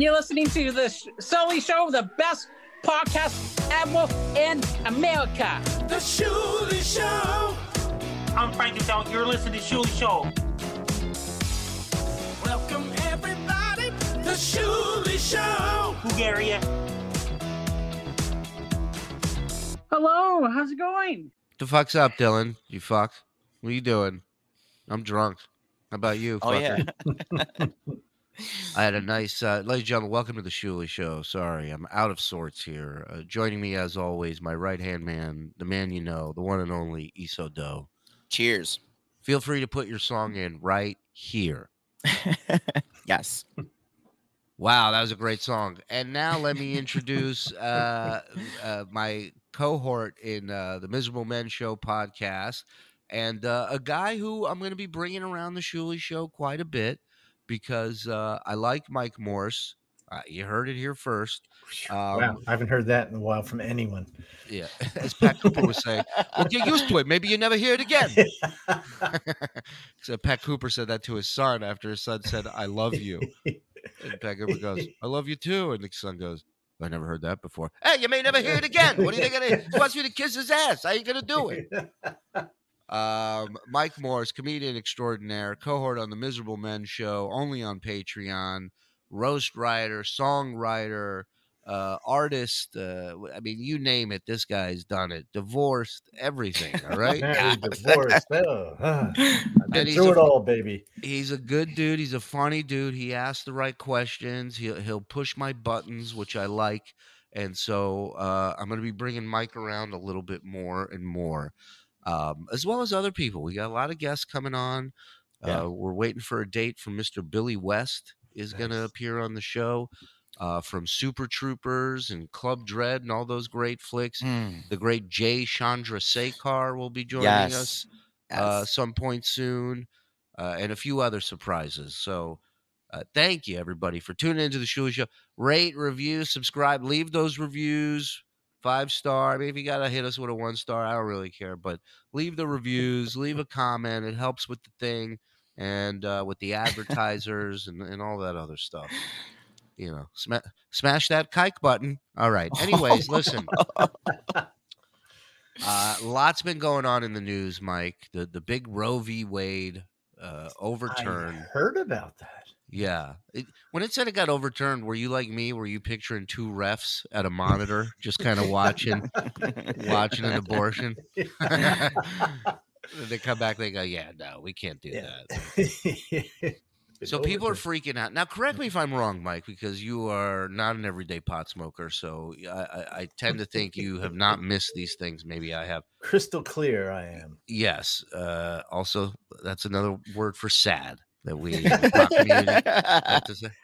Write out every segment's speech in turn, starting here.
and you're listening to the Sh- Shuli Show, the best podcast ever in America. The Shuli Show. I'm Frank Adult. You're listening to Shuli Show. Welcome everybody. The Shuli Show. Bulgaria. Hello, how's it going? The fuck's up, Dylan? You fuck. What are you doing? I'm drunk. How about you? Oh yeah. I had a nice, uh, ladies and gentlemen. Welcome to the Shuli Show. Sorry, I'm out of sorts here. Uh, joining me, as always, my right hand man, the man you know, the one and only Iso Do. Cheers. Feel free to put your song in right here. yes. Wow, that was a great song. And now let me introduce uh, uh, my cohort in uh, the Miserable Men Show podcast, and uh, a guy who I'm going to be bringing around the Shuli Show quite a bit because uh, I like Mike Morse. Uh, you heard it here first. Um, wow, I haven't heard that in a while from anyone. Yeah, as Pat Cooper was saying, well, get used to it. Maybe you never hear it again. so Pat Cooper said that to his son after his son said, "I love you." And Pat Cooper goes, "I love you too," and the son goes, "I never heard that before." Hey, you may never hear it again. What are you gonna? He wants you to kiss his ass. How you gonna do it? Um, Mike Morse, comedian extraordinaire, cohort on the Miserable Men Show, only on Patreon, roast writer, songwriter, uh, artist. Uh, I mean, you name it, this guy's done it. Divorced, everything. All right. Divorced. Oh. I've been And he's a- it all, baby. He's a good dude. He's a funny dude. He asks the right questions. He'll he'll push my buttons, which I like. And so uh, I'm going to be bringing Mike around a little bit more and more, um, as well as other people. We got a lot of guests coming on. Yeah. Uh, we're waiting for a date from Mr. Billy West is going to appear on the show. Uh, from Super Troopers and Club Dread and all those great flicks. Mm, The great Jay Chandrasekhar will be joining yes. us uh, Yes. some point soon, uh, and a few other surprises. So, uh, thank you everybody for tuning into the Shuli Show. Rate, review, subscribe, leave those reviews. Five star. I mean, if you gotta hit us with a one star, I don't really care. But leave the reviews, leave a comment. It helps with the thing and uh, with the advertisers and, and all that other stuff. You know, sma- smash that kike button. All right. Anyways, listen. Uh, lots been going on in the news, Mike. The the big Roe v. Wade uh, overturn. I heard about that. Yeah. It, when it said it got overturned, were you like me? Were you picturing two refs at a monitor, just kind of watching watching an abortion? they come back, they go, "Yeah, no, we can't do Yeah. that." So people are freaking out. Now, correct me if I'm wrong, Mike, because you are not an everyday pot smoker. So I, I, I tend to think you have not missed these things. Maybe I have. crystal clear. I am. Yes. Uh, also, that's another word for sad that we in the pop community like to say.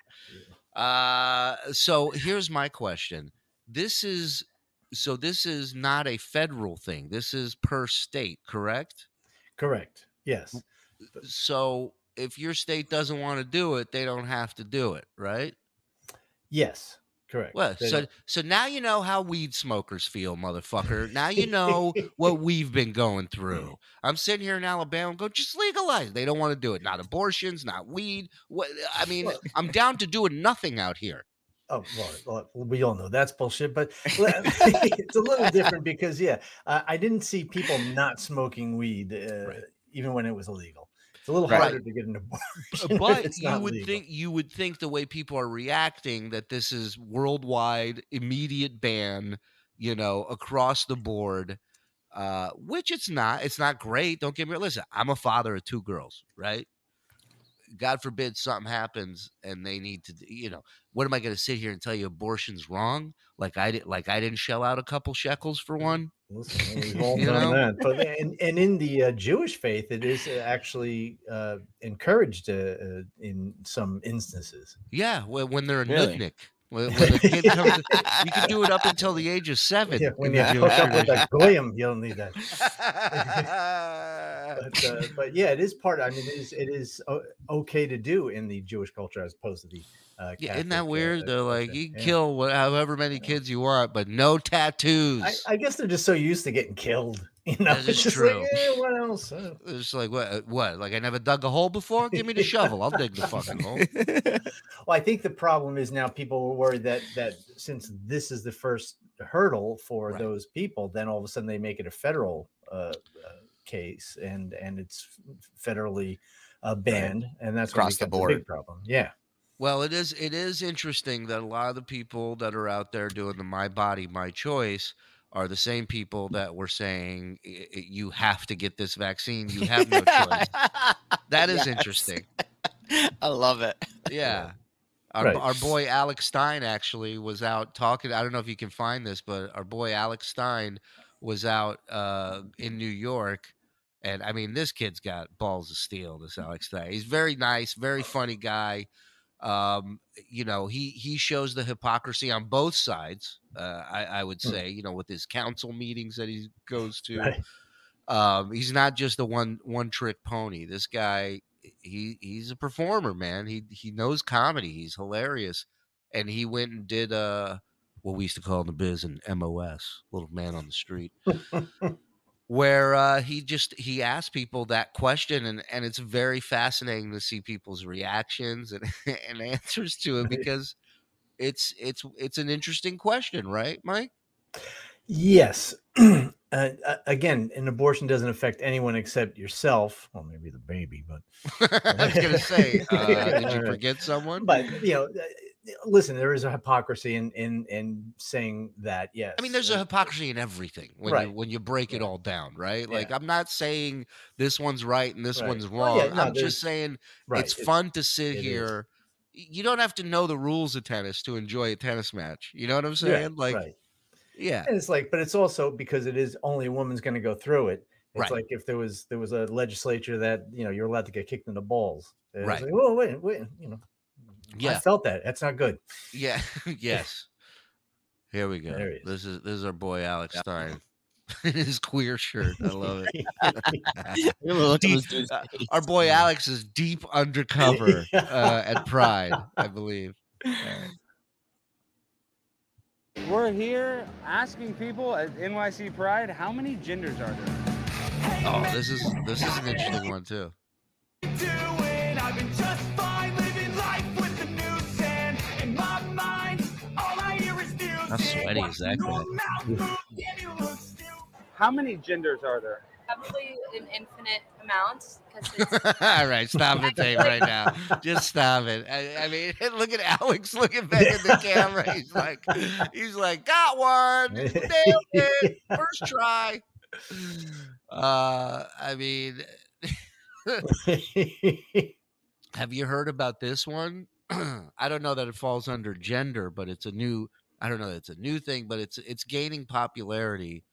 Uh, so here's my question. This is so this is not a federal thing. This is per state, correct? Correct. Yes. So if your state doesn't want to do it, they don't have to do it, right? Yes. Correct. Well, so so now you know how weed smokers feel, motherfucker. Now you know what we've been going through. I'm sitting here in Alabama, go just legalize. They don't want to do it. Not abortions, not weed. What I mean, Well- I'm down to doing nothing out here. Oh well, well, we all know that's bullshit. But it's a little different because yeah, uh, I didn't see people not smoking weed uh, Right. even when it was illegal. It's a little Right. harder to get an abortion. But you would legal. think you would think the way people are reacting that this is worldwide immediate ban, you know, across the board. Uh, which it's not. It's not great. Don't get me listen. I'm a father of two girls, right? God forbid something happens and they need to, you know, what am I going to sit here and tell you abortion's wrong? Like I did, like I didn't shell out a couple shekels for one. Listen, we've all done that. But and, and in the uh, Jewish faith, it is uh, actually uh, encouraged uh, uh, in some instances. Yeah, when, when they're a Really? nudnik. When, when the kid comes, you can do it up until the age of seven. Yeah, when you hook up with a goyim, you don't need that. But, uh, but yeah, it is part. I mean, it is it is okay to do in the Jewish culture as opposed to the. Uh, Yeah, isn't that uh, weird? They're like, you can Yeah. kill however many kids you want, but no tattoos. I, I guess they're just so used to getting killed. You know, That is it's just true. like, eh, what else? Uh, It's like what? uh, What? Like I never dug a hole before? Give me the shovel. I'll dig the fucking hole. Well, I think the problem is now people are worried that that since this is the first hurdle for Right. those people, then all of a sudden they make it a federal uh, uh, case and and it's federally uh, banned, and that's Across the become a big board. problem. Yeah, Well, it is it is interesting that a lot of the people that are out there doing the my body my choice are the same people that were saying "I- I- you have to get this vaccine. You have no choice. That is Yes. interesting. I love it. Yeah. Our, Right. our boy Alex Stein actually was out talking. I don't know if you can find this, but our boy Alex Stein was out uh, in New York. And I mean, this kid's got balls of steel, this Alex Stein. He's very nice, very funny guy. Um, you know, he he shows the hypocrisy on both sides. Uh, I, I would Hmm. say, you know, with his council meetings that he goes to. right. Um, he's not just a one one trick pony. This guy, he he's a performer, man. He he knows comedy. He's hilarious, and he went and did uh what we used to call in the biz an MOS, little man on the street, where uh, he just he asked people that question, and and it's very fascinating to see people's reactions and and answers to it because it's it's it's an interesting question, right, Mike? Yes. uh, again, an abortion doesn't affect anyone except yourself. Well, maybe the baby, but I was gonna say, uh, did you forget someone? but you know, uh, listen, there is a hypocrisy in in in saying that. Yes, I mean, there's a hypocrisy in everything when you when you break it all down, right? Like Yeah. I'm not saying this one's right and this Right. one's Oh, wrong. yeah, no, I'm just saying right. it's fun to sit it is. here. You don't have to know the rules of tennis to enjoy a tennis match. You know what I'm Yeah, saying? like, right. yeah, And it's like, but it's also because it is only a woman's going to go through it. It's Right. like if there was there was a legislature that you know you're allowed to get kicked in the balls. It's Right. Like, oh wait, wait, you know. I felt that. That's not good. yeah, yes. Here we go. There he is. This is this is our boy Alex Stein in his queer shirt. I love it. Deep- uh, Our boy. Alex is deep undercover uh, at Pride, I believe. We're here asking people at NYC Pride how many genders are there? Oh, this is this is an interesting one too. Look stupid. How many genders are there? Probably an infinite amount because it's All right, stop the tape right now. Just stop it. I, I mean, look at Alex looking back at the camera. He's like, he's like, got one, nailed it, first try. Uh, I mean, have you heard about this one? I don't know that it falls under gender, but it's a new. I don't know that it's a new thing, but it's it's gaining popularity.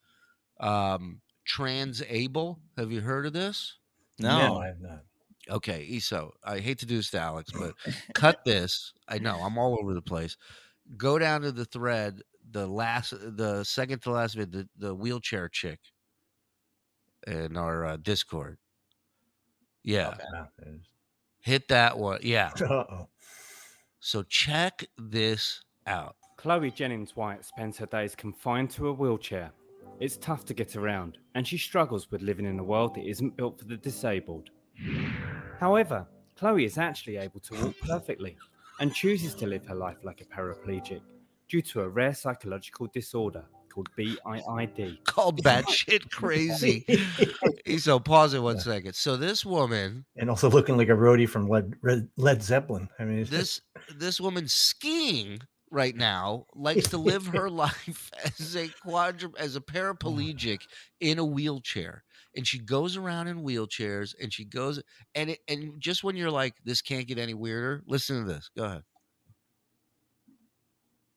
Um, transable. Have you heard of this? No. I have not. Okay, Eso, I hate to do this to Alex, but cut this. I know I'm all over the place. Go down to the thread, the last, the second to last vid, the, the wheelchair chick in our uh, Discord. Yeah, No, there's- hit that one. Yeah. Uh-oh. So check this out. Chloe Jennings White spends her days confined to a wheelchair. It's tough to get around, and she struggles with living in a world that isn't built for the disabled. However, Chloe is actually able to walk perfectly and chooses to live her life like a paraplegic due to a rare psychological disorder called BIID. Called batshit crazy. so pause it one second. So this woman, and also looking like a roadie from Led Red, Led Zeppelin. I mean, this this woman skiing right now likes to live her life as a quadru as a mm. paraplegic in a wheelchair and she goes around in wheelchairs and she goes and it, and just when you're like this can't get any weirder listen to this go ahead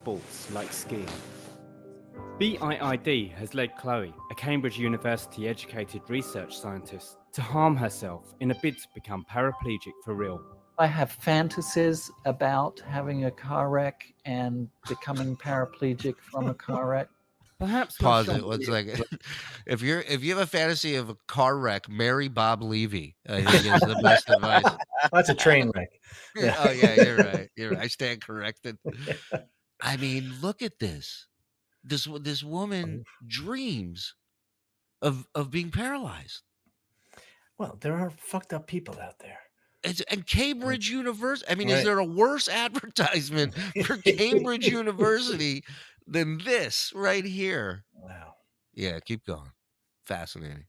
sports like skiing. BIID has led Chloe, a Cambridge University educated research scientist, to harm herself in a bid to become paraplegic for real. I have fantasies about having a car wreck and becoming paraplegic from a car wreck. Perhaps pause it one is- second if you're if you have a fantasy of a car wreck marry bob levy i think is the best advice that's a train wreck. Yeah. oh yeah you're right you're right i stand corrected I mean, look at this. This this woman oh. dreams of of being paralyzed. Well, there are fucked up people out there. It's, and Cambridge University. I mean, is there a worse advertisement for Cambridge University than this right here? Wow. Yeah, keep going. Fascinating.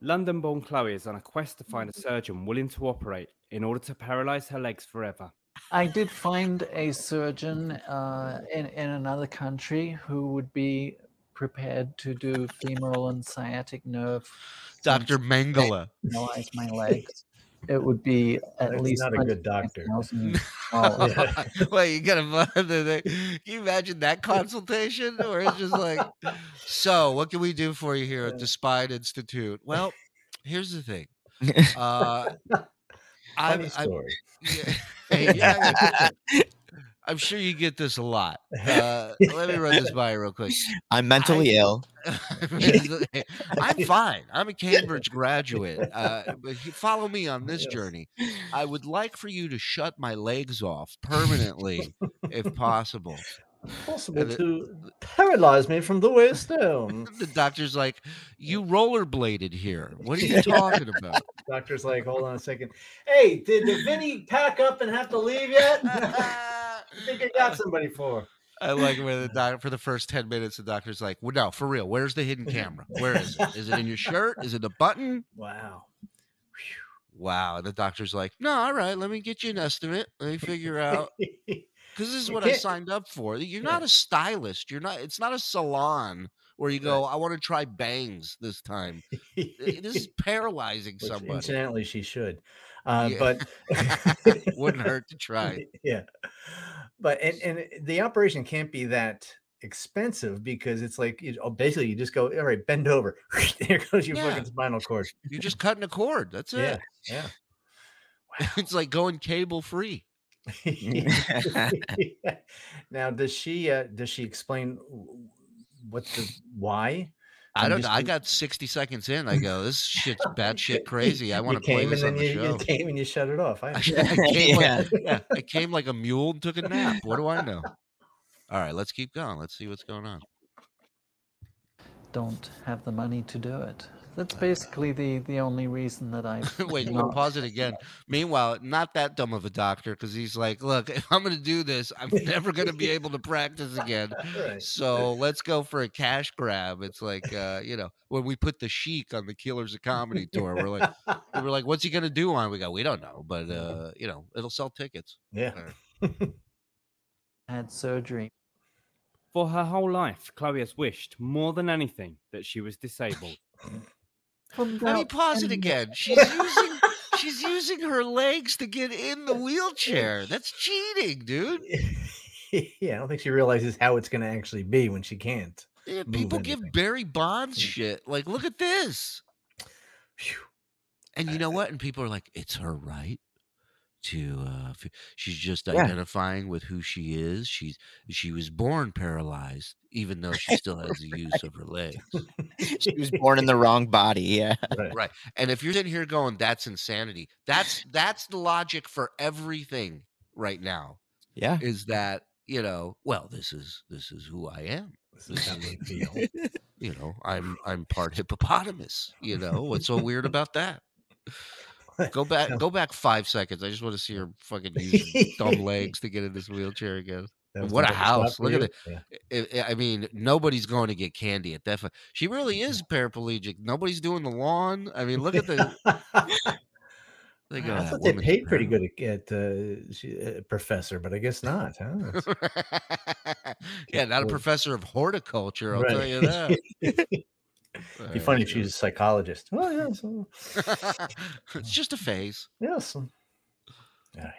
London born Chloe is on a quest to find a surgeon willing to operate in order to paralyze her legs forever. I did find a surgeon uh, in, in another country who would be prepared to do femoral and sciatic nerve Dr. Mengele. paralyze my legs. It would be at That's least not a good doctor. $25,000. well, you got a find the Can you imagine that consultation? Or it's just like, so what can we do for you here at the Spine Institute? Well, here's the thing. Uh I'm, Funny I'm, story. yeah, yeah, I'm sure you get this a lot. Uh, let me run this by you real quick. I'm mentally ill. I'm fine. I'm a Cambridge graduate. Uh, but you follow me on this journey. I would like for you to shut my legs off permanently, if possible. Possible And it- to paralyze me from the waist down. The doctor's like, "You rollerbladed here. What are you talking about?" Doctor's like, hold on a second. Hey, did, did Vinny pack up and have to leave yet? I think I got somebody for. I like where the doctor for the first ten minutes, the doctor's like, "Well, no, for real. Where's the hidden camera? Where is it? Is it in your shirt? Is it a button?" Wow. Wow. And the doctor's like, "No, all right. Let me get you an estimate. Let me figure out." because this is what I signed up for. You're not a stylist. You're not. It's not a salon where you go. I want to try bangs this time. This is paralyzing Which, somebody. Incidentally, she should. Uh, Yeah. But Wouldn't hurt to try. Yeah. But and and the operation can't be that expensive because it's like you oh, basically you just go all right bend over there goes your Yeah. fucking spinal cord You're just cutting a cord. That's yeah it. yeah It's like going cable free. now does she uh does she explain w- what the why I I'm don't just know. I got 60 seconds in. I go, this shit's batshit crazy. I want to play this and on then the you, show. you came and you shut it off I, I, I came Yeah. like, yeah, I came like a mule and took a nap. What do I know? All right, let's keep going. Let's see what's going on. Don't have the money to do it. That's basically the, the only reason that I Wait, we'll pause it again. Meanwhile, not that dumb of a doctor because he's like, look, if I'm going to do this, I'm never going to be able to practice again. Right. So let's go for a cash grab. It's like, uh, you know, when we put the Sheik on the Killers of Comedy tour, we're like, we were like, what's he going to do on? We go, we don't know, but uh, you know, it'll sell tickets. yeah had surgery. For her whole life, Chloe has wished more than anything that she was disabled. Let me pause it again. She's using she's using her legs to get in the wheelchair. That's cheating, dude. yeah I don't think she realizes how it's going to actually be when she can't Yeah, people give. Barry Bonds shit. Like, look at this. Phew. And you know what? And people are like, it's her right to uh f- she's just Yeah. identifying with who she is. She's she was born paralyzed, even though she still has the use of her legs. She was born in the wrong body. Yeah. Right. Right. And if you're sitting here going, that's insanity, that's that's the logic for everything right now. Yeah. Is that, you know, well, this is this is who I am. This is how they feel. You know, I'm I'm part hippopotamus. You know, what's so weird about that? Go back, go back five seconds. I just want to see her fucking use dumb legs to get in this wheelchair again. What a house. Look at it. I- I I mean, nobody's going to get candy at that. She really is paraplegic. Nobody's doing the lawn. I mean, look at the. They go, I thought they paid pretty paralyzed." good at, uh, she, uh, professor, but I guess not. Huh? Yeah, not a professor of horticulture. I'll tell you that. It'd be funny if she's a psychologist. Oh yes, oh, it's just a phase. yes. All right.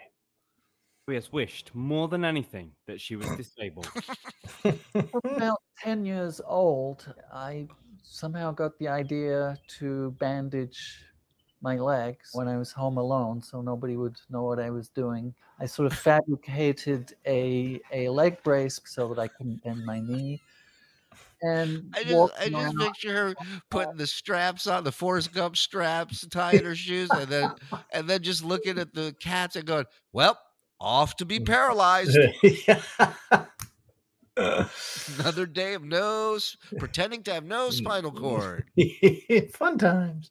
Chloe has wished more than anything that she was disabled. about 10 years old, I somehow got the idea to bandage my legs when I was home alone so nobody would know what I was doing. I sort of fabricated a, a leg brace so that I couldn't bend my knee. And I just, I just picture her putting the straps on, the Forrest Gump straps, tying her shoes, and then and then just looking at the cats and going, "Well, off to be paralyzed." Another day of no pretending to have no spinal cord. Fun times.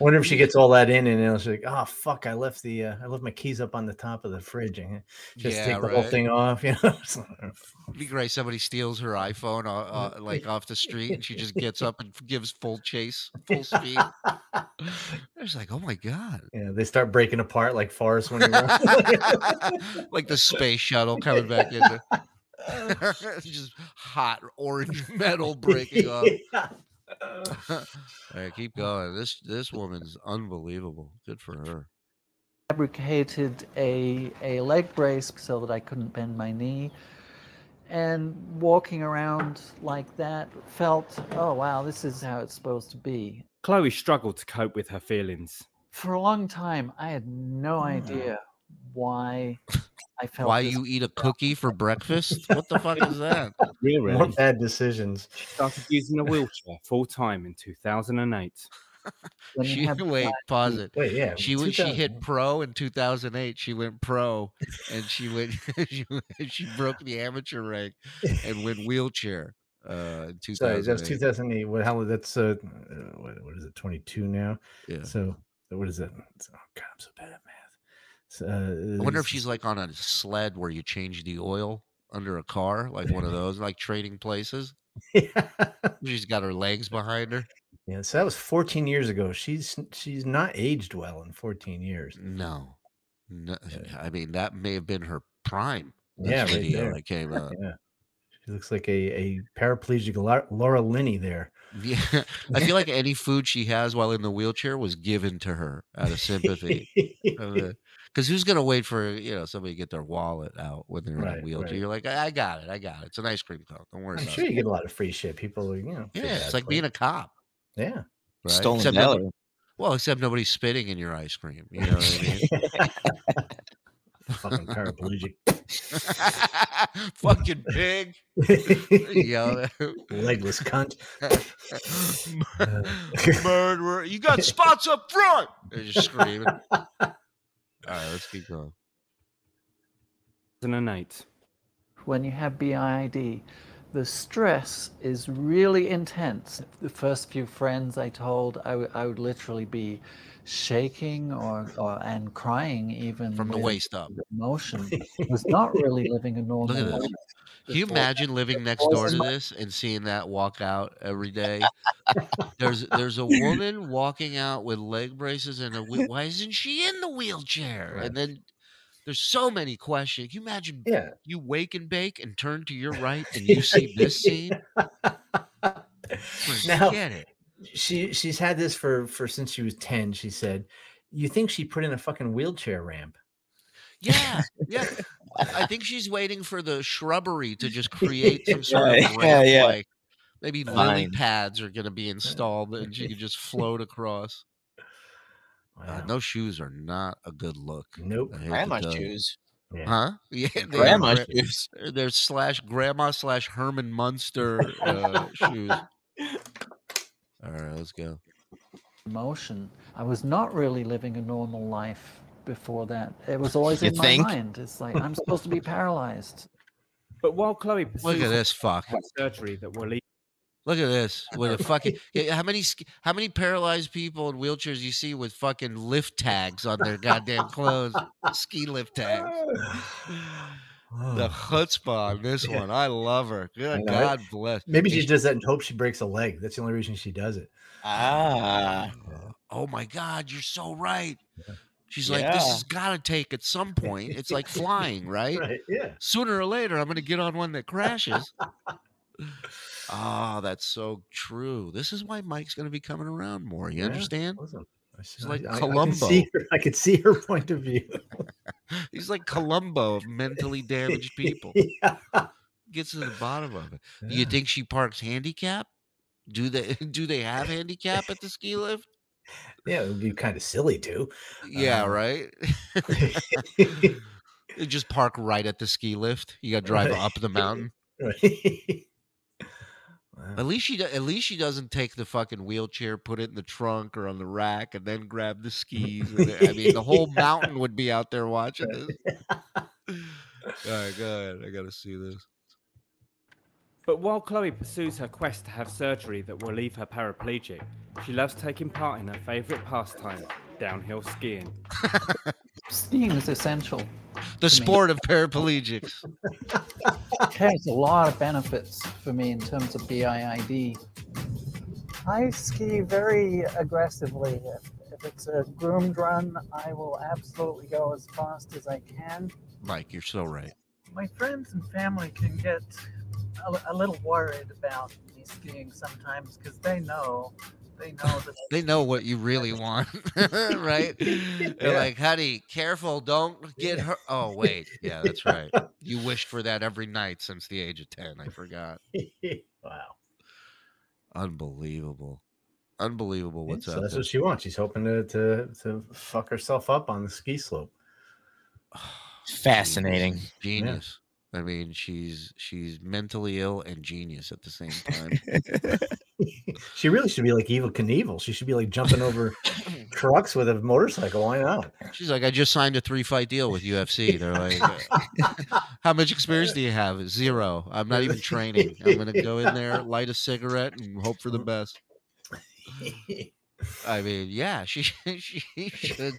Wonder if she gets all that in and then she's like, "Oh fuck, I left the uh, I left my keys up on the top of the fridge." And just Yeah, take the whole thing off. You know, It's "Oh, It'd be great. Somebody steals her iPhone uh, uh, like off the street, and she just gets up and gives full chase, full speed. It's like, oh my god, yeah, they start breaking apart like Forrest when he runs. like the space shuttle coming back into just hot orange metal breaking off. All right, keep going. This this woman's unbelievable. Good for her. fabricated a a leg brace so that I couldn't bend my knee. And walking around like that felt, oh wow, this is how it's supposed to be. Chloe struggled to cope with her feelings. For a long time, I had no hmm. idea why I felt. Why you eat a cookie for breakfast? What the fuck is that? More bad decisions. She started using a wheelchair full time in 2008. She wait, that- pause it. Wait, yeah, She went, she hit pro in 2008. She went pro, and she went she, she broke the amateur rank and went wheelchair. Uh, in 2008. Sorry, that was 2008. What hell? That's uh, uh, what, what is it? 22 now. Yeah. So what is it? Oh God, I'm so bad at math. Uh, I wonder if she's like on a sled where you change the oil under a car, like one of those, like trading places. She's got her legs behind her. Yeah, so that was 14 years ago. She's she's not aged well in 14 years. No, no I mean that may have been her prime. Yeah, right video there. that came out. Yeah, she looks like a a paraplegic Laura Linney there. Yeah, I feel like any food she has while in the wheelchair was given to her out of sympathy. Because who's gonna wait for you know somebody to get their wallet out when they're in a wheelchair? right. You're like, I I got it, I got it. It's an ice cream cone. Don't worry I'm about sure it. you get a lot of free shit. People, you know, Yeah, it's like being a cop. yeah. Right? Stolen Except nobody- well, except nobody's spitting in your ice cream. You know what I mean? fucking paraplegic. Fucking pig. Yell at- Legless cunt. Uh, murderer. You got spots up front. They're just screaming. All right, let's keep going. 2008. when you have BIID, the stress is really intense. The first few friends I told, I, w- I would literally be shaking or, or and crying even From the with waist up. Emotion was not really living a normal Look at this. life. Can you imagine living next door to this and seeing that walk out every day? There's there's a woman walking out with leg braces and a wheel- why isn't she in the wheelchair? Right. And then there's so many questions. Can you imagine Yeah. you wake and bake and turn to your right and you see this scene? Now, Forget it. she she's had this for for since she was 10 she said you think she put in a fucking wheelchair ramp Yeah, yeah. I think she's waiting for the shrubbery to just create some sort Yeah, of yeah, ramp, yeah. like maybe lily pads are going to be installed and she can just float across. Uh, no shoes are not a good look. nope I hate to Grandma shoes. Yeah. Huh? Yeah, they are Grandma shoes. they're- They're slash grandma slash Herman Munster uh, shoes. All right, let's go. emotion. I was not really living a normal life before that. It was always You in think? my mind. It's like I'm supposed to be paralyzed. But while Chloe Look at this fuck. surgery that will lead Look at this with a fucking. How many how many paralyzed people in wheelchairs you see with fucking lift tags on their goddamn clothes? Ski lift tags. The chutzpah on this Yeah. one. I love her. Good. God bless. maybe she And does that in hope she breaks a leg that's the only reason she does it Ah. Oh my God, you're so right. Yeah. She's like, this Yeah. has got to take at some point. It's like flying, right? right yeah Sooner or later, I'm going to get on one that crashes. Ah, that's so true. This is why Mike's going to be coming around more. You Yeah. understand? I It's like I, I- I Columbo. see her, I could see her point of view He's like Columbo of mentally damaged people. yeah. Gets to the bottom of it. Do you think she parks handicap? Do they do they have handicap at the ski lift? Yeah it would be kind of silly too Yeah, Um, right. Just park right at the ski lift. You got to drive Right. up the mountain. Right. Wow. At least she at least she doesn't take the fucking wheelchair, put it in the trunk or on the rack, and then grab the skis. then- I mean, the whole mountain would be out there watching this. All right, go ahead. I got to see this. But while Chloe pursues her quest to have surgery that will leave her paraplegic, she loves taking part in her favourite pastime, downhill skiing. Skiing is essential. The to me. sport of paraplegics. It has a lot of benefits for me in terms of BIID. I ski very aggressively. If, if it's a groomed run, I will absolutely go as fast as I can. Mike, you're so right. My friends and family can get a, a little worried about me skiing sometimes because they know, they know that They know what you really want, right? They're Yeah. like, honey, careful, don't get hurt. Oh, wait. Yeah, that's right. You wished for that every night since the age of 10. I forgot. wow. Unbelievable. Unbelievable what's so up. that's what she wants. She's hoping to, to to fuck herself up on the ski slope. Fascinating. Genius. I mean, she's she's mentally ill and genius at the same time. she really should be like Evel Knievel. She should be like jumping over trucks with a motorcycle. Why not? She's like, I just signed a three fight deal with UFC. They're like, uh, How much experience do you have? Zero. I'm not even training. I'm gonna go in there, light a cigarette, and hope for the best. I mean, yeah, she she should,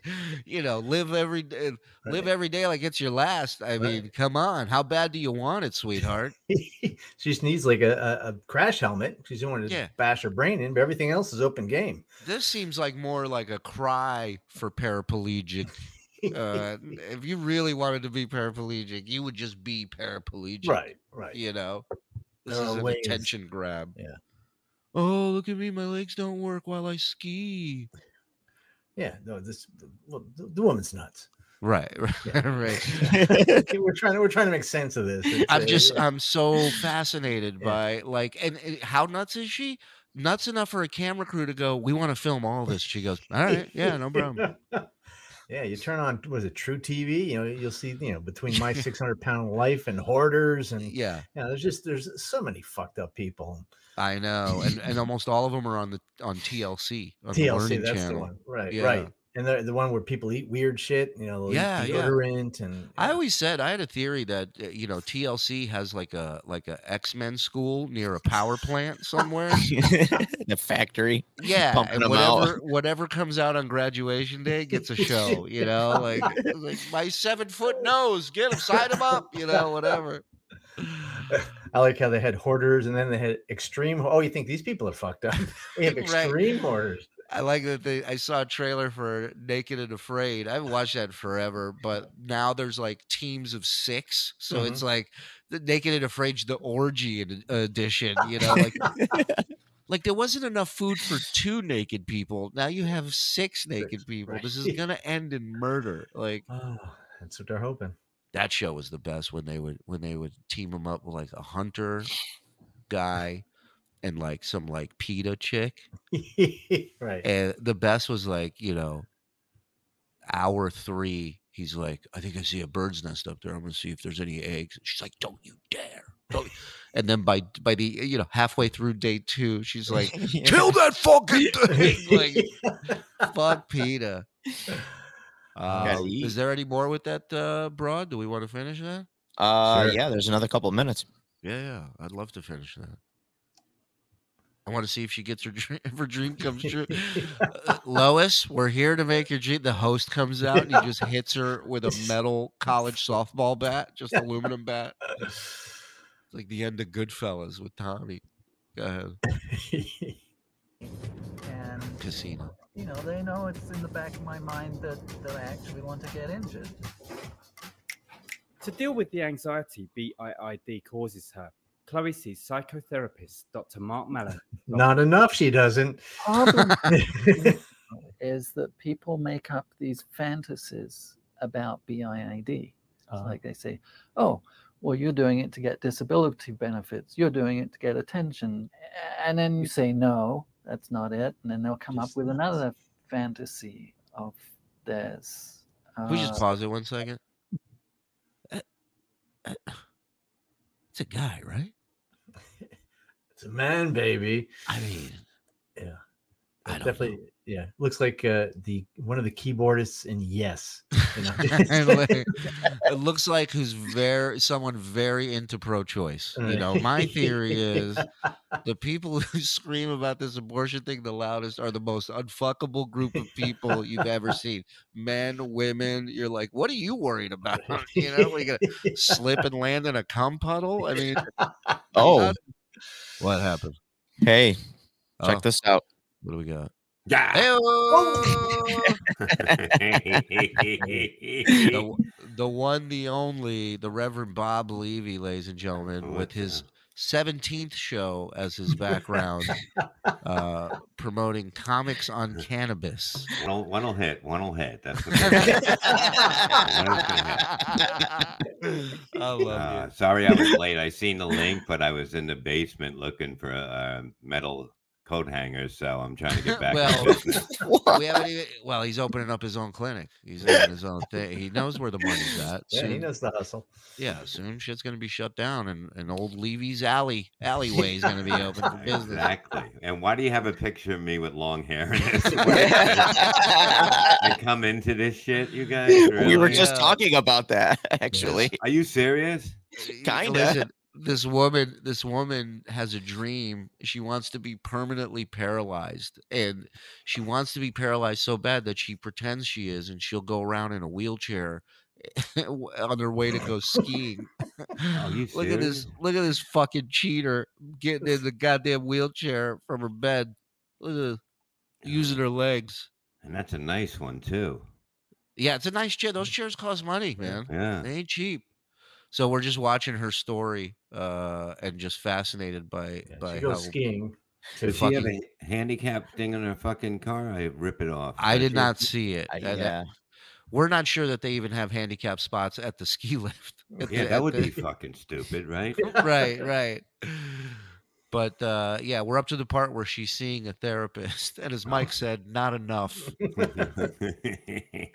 you know, live every day, live every day like it's your last. I mean, come on, how bad do you want it, sweetheart? she just needs like a, a, crash helmet. She's don't to Yeah. bash her brain in, but everything else is open game. This seems like more like a cry for paraplegic. Uh, if you really wanted to be paraplegic, you would just be paraplegic, Right, right. You know, this There is an ways- attention grab. Yeah. Oh, look at me! My legs don't work while I ski. Yeah, no, this well, the, the woman's nuts. Right, right, right. we're trying to we're trying to make sense of this. It's, I'm uh, just yeah. I'm so fascinated by like and, and how nuts is she? Nuts enough for a camera crew to go, we want to film all this. She goes, All right, yeah, no problem. Yeah, you turn on was it truTV? You know, you'll see you know between my 600 pound life and hoarders and Yeah, yeah, there's just there's so many fucked up people. I know. And and almost all of them are on the on TLC. On TLC, Learning that's channel. the one, right? Yeah. Right. And the the one where people eat weird shit. You know, they'll eat Yeah, yeah. deodorant and I always said I had a theory that uh, you know TLC has like a like a X Men school near a power plant somewhere. the factory. Yeah, Pumping and 'em out. whatever whatever comes out on graduation day gets a show. You know, like, like my seven foot nose, get him, sign him up. You know, whatever. I like how they had hoarders and then they had extreme. Oh, you think these people are fucked up? We have Right. extreme hoarders. I like that they. I saw a trailer for Naked and Afraid. I haven't watched that in forever, but now there's like teams of six, so Mhm. it's like the Naked and Afraid's the orgy edition. You know, like like there wasn't enough food for two naked people. Now you have six naked people. This is gonna end in murder. Like Oh, that's what they're hoping. That show was the best when they would when they would team them up with like a hunter guy and like some like PETA chick. right. And the best was like, you know, hour three, he's like, I think I see a bird's nest up there. I'm gonna see if there's any eggs. She's like, Don't you dare. Don't And then by by the you know, halfway through day two, she's like, Kill that fucking thing. like fuck PETA. Gotta Uh, is there any more with that uh broad? Do we want to finish that? Uh, Sure. yeah. There's another couple of minutes. Yeah, yeah. I'd love to finish that. I want to see if she gets her dream, if her dream comes true. Uh, Lois, we're here to make your dream. The host comes out and he just hits her with a metal college softball bat, just aluminum bat. It's like the end of Goodfellas with Tommy. Go ahead. and Casino. You know they know it's in the back of my mind that that I actually want to get injured. To deal with the anxiety BIID causes her, Chloe sees psychotherapist Dr. Mark Mallow. Not enough. She doesn't. Problem is that people make up these fantasies about BIID. It's Uh-huh. like they say, "Oh, well, you're doing it to get disability benefits. You're doing it to get attention," and then you say, "No, that's not it," and then they'll come up with another fantasy of theirs. Can we just Uh, pause it one second? Uh, uh, It's a guy, right? It's a man, baby. I mean, Yeah. I don't Definitely. Yeah. Looks like uh, the one of the keyboardists in Yes. You know? Like, it looks like who's very someone very into pro-choice. You know, my theory is the people who scream about this abortion thing the loudest are the most unfuckable group of people you've ever seen. Men, women. You're like, what are you worried about? You know, we gonna slip and land in a cum puddle. I mean, Oh, what happened? hey, check Oh, this out. What do we got? Yeah. the, the one, the only, the Reverend Bob Levy, ladies and gentlemen, with his 17th show as his background, uh, promoting comics on cannabis. One'll, one'll hit. One'll hit. That's what they're- One's gonna hit. I love Uh, you. sorry I was late. I seen the link, but I was in the basement looking for a metal coat hangers, so I'm trying to get back. Well, we haven't even, well, he's opening up his own clinic. He's doing his own thing. He knows where the money's at. Yeah, he Soon- knows the hustle. Yeah, soon shit's gonna be shut down, and, and old Levy's alley alleyway is gonna be open for business. Exactly. And why do you have a picture of me with long hair? I come into this shit, you guys. We were just Yeah. talking about that, actually. Are you serious? Kinda. Listen, this woman, this woman has a dream. She wants to be permanently paralyzed, and she wants to be paralyzed so bad that she pretends she is, and she'll go around in a wheelchair on her way to go skiing. Look at this! Look at this fucking cheater getting in the goddamn wheelchair from her bed. Look at this, using her legs. And that's a nice one too. Yeah, it's a nice chair. Those mm. chairs cost money, man. Yeah. They ain't cheap. So we're just watching her story uh, and just fascinated by by She how goes skiing. to- Does she have a handicap thing in her fucking car? I rip it off. I did she? not see it. I- And, yeah. We're not sure that they even have handicap spots at the ski lift. Yeah, the- that would the- be fucking stupid, right? right, right. But uh, yeah, we're up to the part where she's seeing a therapist, and as Mike said, not enough.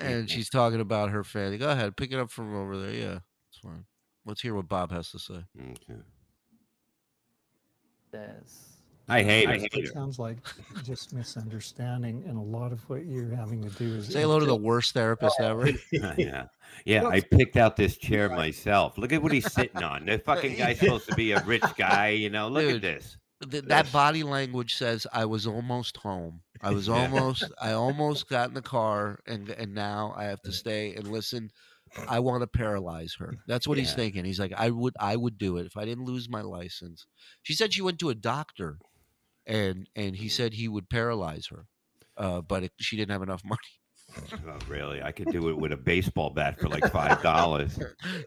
And she's talking about her family. Go ahead, pick it up from over there. Yeah, it's fine. Let's hear what Bob has to say. Okay. There's I hate it. it sounds like just misunderstanding, and a lot of what you're having to do is Say hello to the worst therapist ever. Uh, yeah. Yeah, I picked out this chair myself. Look at what he's sitting on. The fucking guy's supposed to be a rich guy, you know. Look Dude, at this. Th- that body language says I was almost home. I was Yeah. almost I almost got in the car and and now I have to stay and listen. I want to paralyze her. That's what he's thinking. He's like I would I would do it if I didn't lose my license. She said she went to a doctor and and he said he would paralyze her. Uh, but it, she didn't have enough money. Oh, really? I could do it with a baseball bat for like five dollars.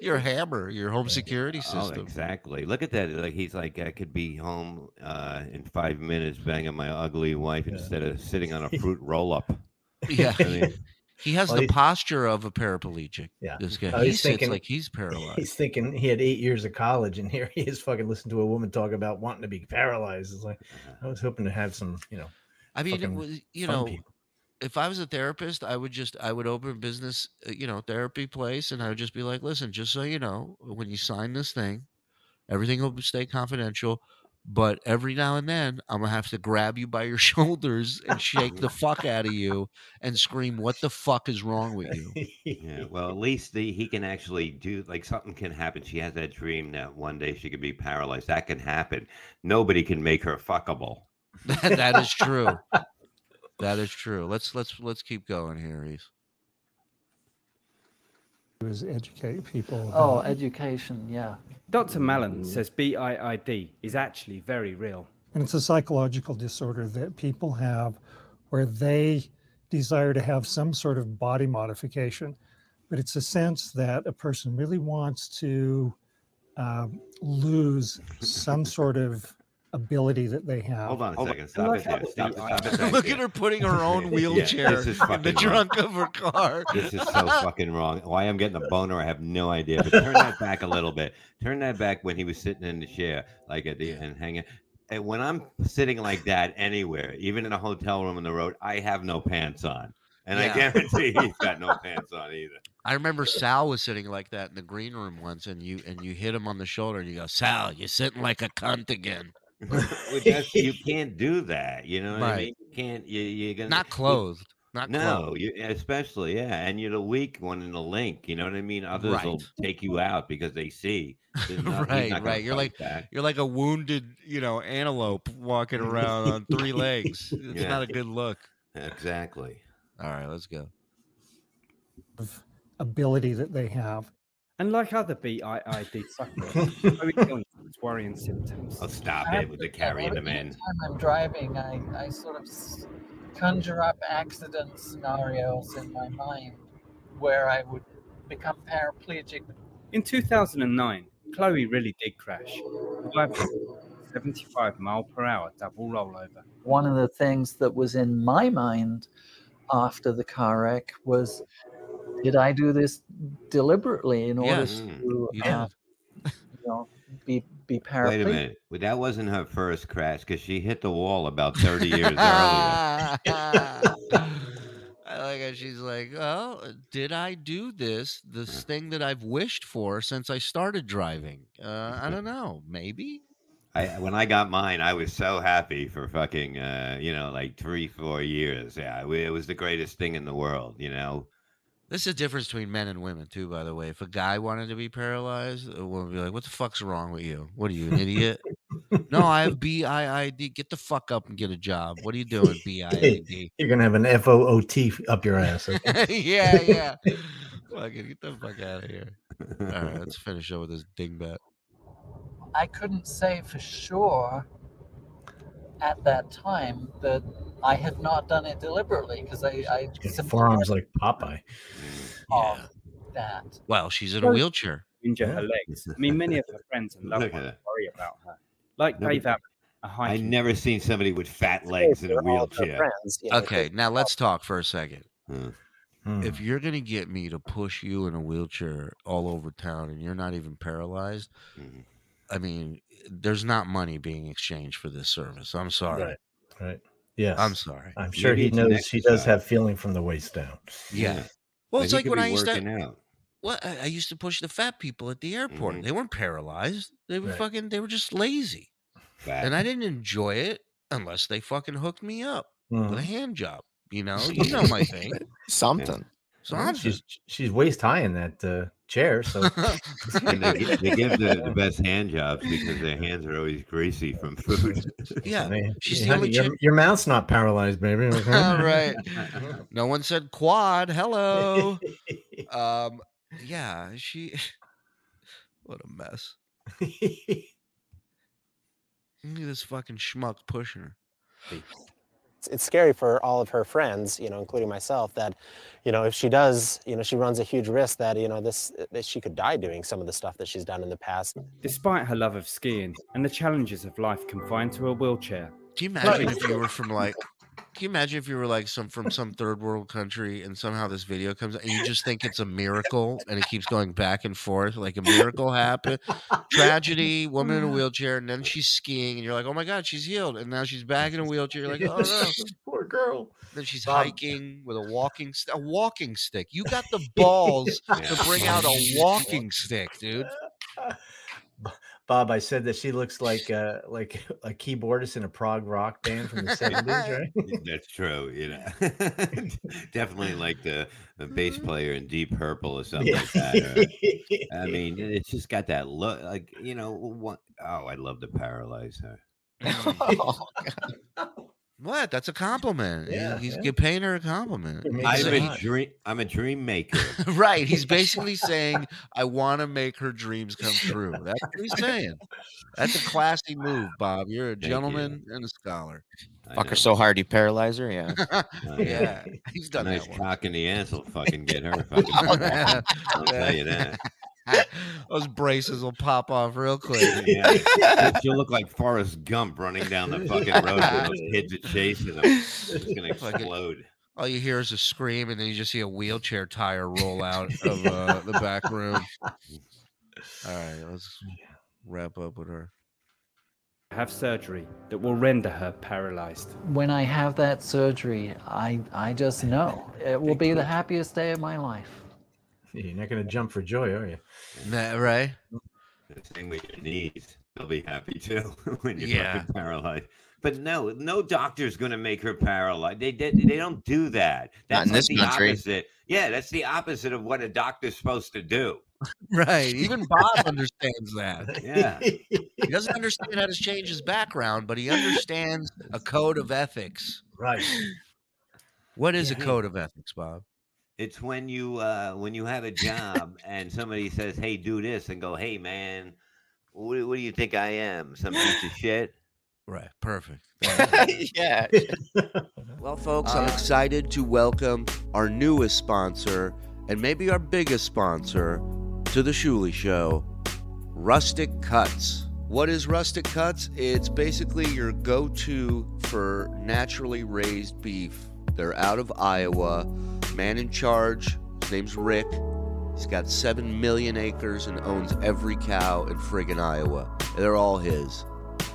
Your hammer, your home security system. Oh, exactly. Look at that. Like he's like, I could be home uh, in five minutes, banging my ugly wife instead of sitting on a fruit roll up. Yeah. I mean, He has Well, the posture of a paraplegic. Yeah. This guy. Oh, he he's sits thinking- like he's paralyzed. He's thinking he had eight years of college, and here he is fucking listening to a woman talk about wanting to be paralyzed. It's like I was hoping to have some, you know. I mean, it was, you know, people. if I was a therapist, I would just I would open a business, uh, you know, therapy place, and I would just be like, listen, just so you know, when you sign this thing, everything will stay confidential. But every now and then, I'm gonna have to grab you by your shoulders and shake the fuck out of you and scream, "What the fuck is wrong with you?" yeah. Well, at least the, he can actually do like something can happen. She has that dream that one day she could be paralyzed. That can happen. Nobody can make her fuckable. that, is true. That is true. Let's let's let's keep going here, Reese. Is educate people. oh, education. Yeah. Dr. Mallon says BIID is actually very real. And it's a psychological disorder that people have where they desire to have some sort of body modification. But it's a sense that a person really wants to um, lose some sort of ability that they have. Hold on a Hold second. Stop it there. Stop it. Stop it. right Look at her putting her own wheelchair this is in the fucking wrong. trunk of her car. This is so fucking wrong. Why I'm getting a boner, I have no idea. But turn that back a little bit. Turn that back when he was sitting in the chair, like at the and hanging. And when I'm sitting like that anywhere, even in a hotel room on the road, I have no pants on, and Yeah. I guarantee he's got no pants on either. I remember Sal was sitting like that in the green room once, and you and you hit him on the shoulder, and you go, "Sal, you're sitting like a cunt again." Well, that's- you can't do that. You know what I Right. mean? You can't. You, you're gonna Not you- clothed. Not No, Chloe. you, especially yeah, and you're the weak one in the link. You know what I mean? Others will take you out because they see. there's no- he's right, right. You're like back. you're like a wounded, you know, antelope walking around on three legs. It's Yeah. not a good look. exactly. All right, let's go. ability that they have. And like other BIID sufferers, Chloe worrying symptoms. Oh, stop I it have with to- the carrying every them in. time I'm driving, I, I sort of conjure up accident scenarios in my mind where I would become paraplegic. In 2009, Chloe really did crash. 75 mile per hour double rollover. One of the things that was in my mind after the car wreck was did I do this deliberately in order Yes, to you uh, you know, be, be paraplegic? Wait a minute. Well, that wasn't her first crash because she hit the wall about 30 years earlier. I like how she's like, "Oh, did I do this? This thing that I've wished for since I started driving? Uh, I don't know. Maybe." I when I got mine, I was so happy for fucking uh, you know, like three, four years. Yeah, it it was the greatest thing in the world. You know, This is the difference between men and women, too. By the way, if a guy wanted to be paralyzed, a woman would be like, "What the fuck's wrong with you? What are you, an idiot?" no, I have BIID. Get the fuck up and get a job. What are you doing, BIID? You're gonna have an F O O T up your ass. okay? yeah, yeah. Fucking get the fuck out of here. All right, let's finish up with this dingbat. I couldn't say for sure at that time that I had not done it deliberately because I, I Got simply Forearms like Popeye. of that. Well, she's in a wheelchair. Injure her legs. I mean, many of her friends and loved ones worry about her. Like Nobody- Dave Abbott, a I hiking never seen somebody with fat legs in a For all of her wheelchair. friends, you know, Okay, now let's talk for a second. Huh. Hmm. If you're gonna get me to push you in a wheelchair all over town and you're not even paralyzed, Mhm. I mean, there's not money being exchanged for this service. I'm sorry. Right. Right. Yes. I'm sorry. I'm sure Maybe he knows he does exercise. have feeling from the waist down. Yeah. Well, But it's like when I used to. out. Well, I, I used to push the fat people at the airport. Mhm. They weren't paralyzed. They were Right. fucking. They were just lazy, Fat. and I didn't enjoy it unless they fucking hooked me up with a Mhm. hand job. You know, you know my thing. Something. So she's she's waist high in that uh, chair, so they, they give the, the best hand jobs because their hands are always greasy from food. yeah. They- She's the honey, only your, chick- your mouth's not paralyzed, baby. All right. No one said quad. Hello. Um. Yeah. She. What a mess. Look at this fucking schmuck pushing her. It's, it's scary for all of her friends, you know, including myself, that, you know, if she does, you know, she runs a huge risk that, you know, this uh, that she could die doing some of the stuff that she's done in the past. Despite her love of skiing and the challenges of life confined to a wheelchair, Do you imagine if you were from like? Can you imagine if you were like some from some third world country and somehow this video comes and you just think it's a miracle and it keeps going back and forth like a miracle happened, tragedy, woman in a wheelchair, and then she's skiing and you're like, oh my god, she's healed, and now she's back in a wheelchair. You're like, oh no. Poor girl. Then she's Bob. hiking with a walking st- a walking stick. You got the balls to bring out a walking stick, dude. Bob, I said that she looks like uh, like a keyboardist in a prog rock band from the seventies, right? That's true, you know. Definitely like the, the bass player in Deep Purple or something like that. or- I mean, it's just got that look. Like you know, what? Oh, I'd love to paralyze her. What? That's a compliment. Yeah, he's yeah. paying her a compliment. I'm a hot. dream. I'm a dream maker. right. He's basically saying, I want to make her dreams come true. That's what he's saying. That's a classy move, Bob. You're a you. gentleman and a scholar. Fuck know. her so hard you paralyze her. Yeah. yeah. He's done nice that cock in the ass will fucking get her. Fucking I'll tell you that. Once. Those braces will pop off real quick. Yeah. She'll look like Forrest Gump running down the fucking road with those kids are chasing him. It's gonna explode. All you hear is a scream, and then you just see a wheelchair tire roll out of uh, the back room. All right, let's wrap up with her. have surgery that will render her paralyzed. When I have that surgery, I I just know it will be the happiest day of my life. You're not going to jump for joy, are you? Nah, right? The same with your knees. They'll be happy too when you're Yeah. fucking paralyzed. But no, no doctor's going to make her paralyzed. They, they they don't do that. Not That's in like this the country. opposite. Yeah, that's the opposite of what a doctor's supposed to do. Right. Even Bob understands that. Yeah. He doesn't understand how to change his background, but he understands a code of ethics. Right. What is a Yeah. code of ethics, Bob? It's when you uh when you have a job and somebody says, "Hey, do this," and go, "Hey, man, what, what do you think I am? Some piece of shit?" Right. Perfect. yeah. Well, folks, I'm excited to welcome our newest sponsor and maybe our biggest sponsor to the Shuli Show, Rustic Cuts. What is Rustic Cuts? It's basically your go to for naturally raised beef. They're out of Iowa. Man in charge, his name's Rick. He's got 7 million acres and owns every cow in friggin' Iowa. They're all his.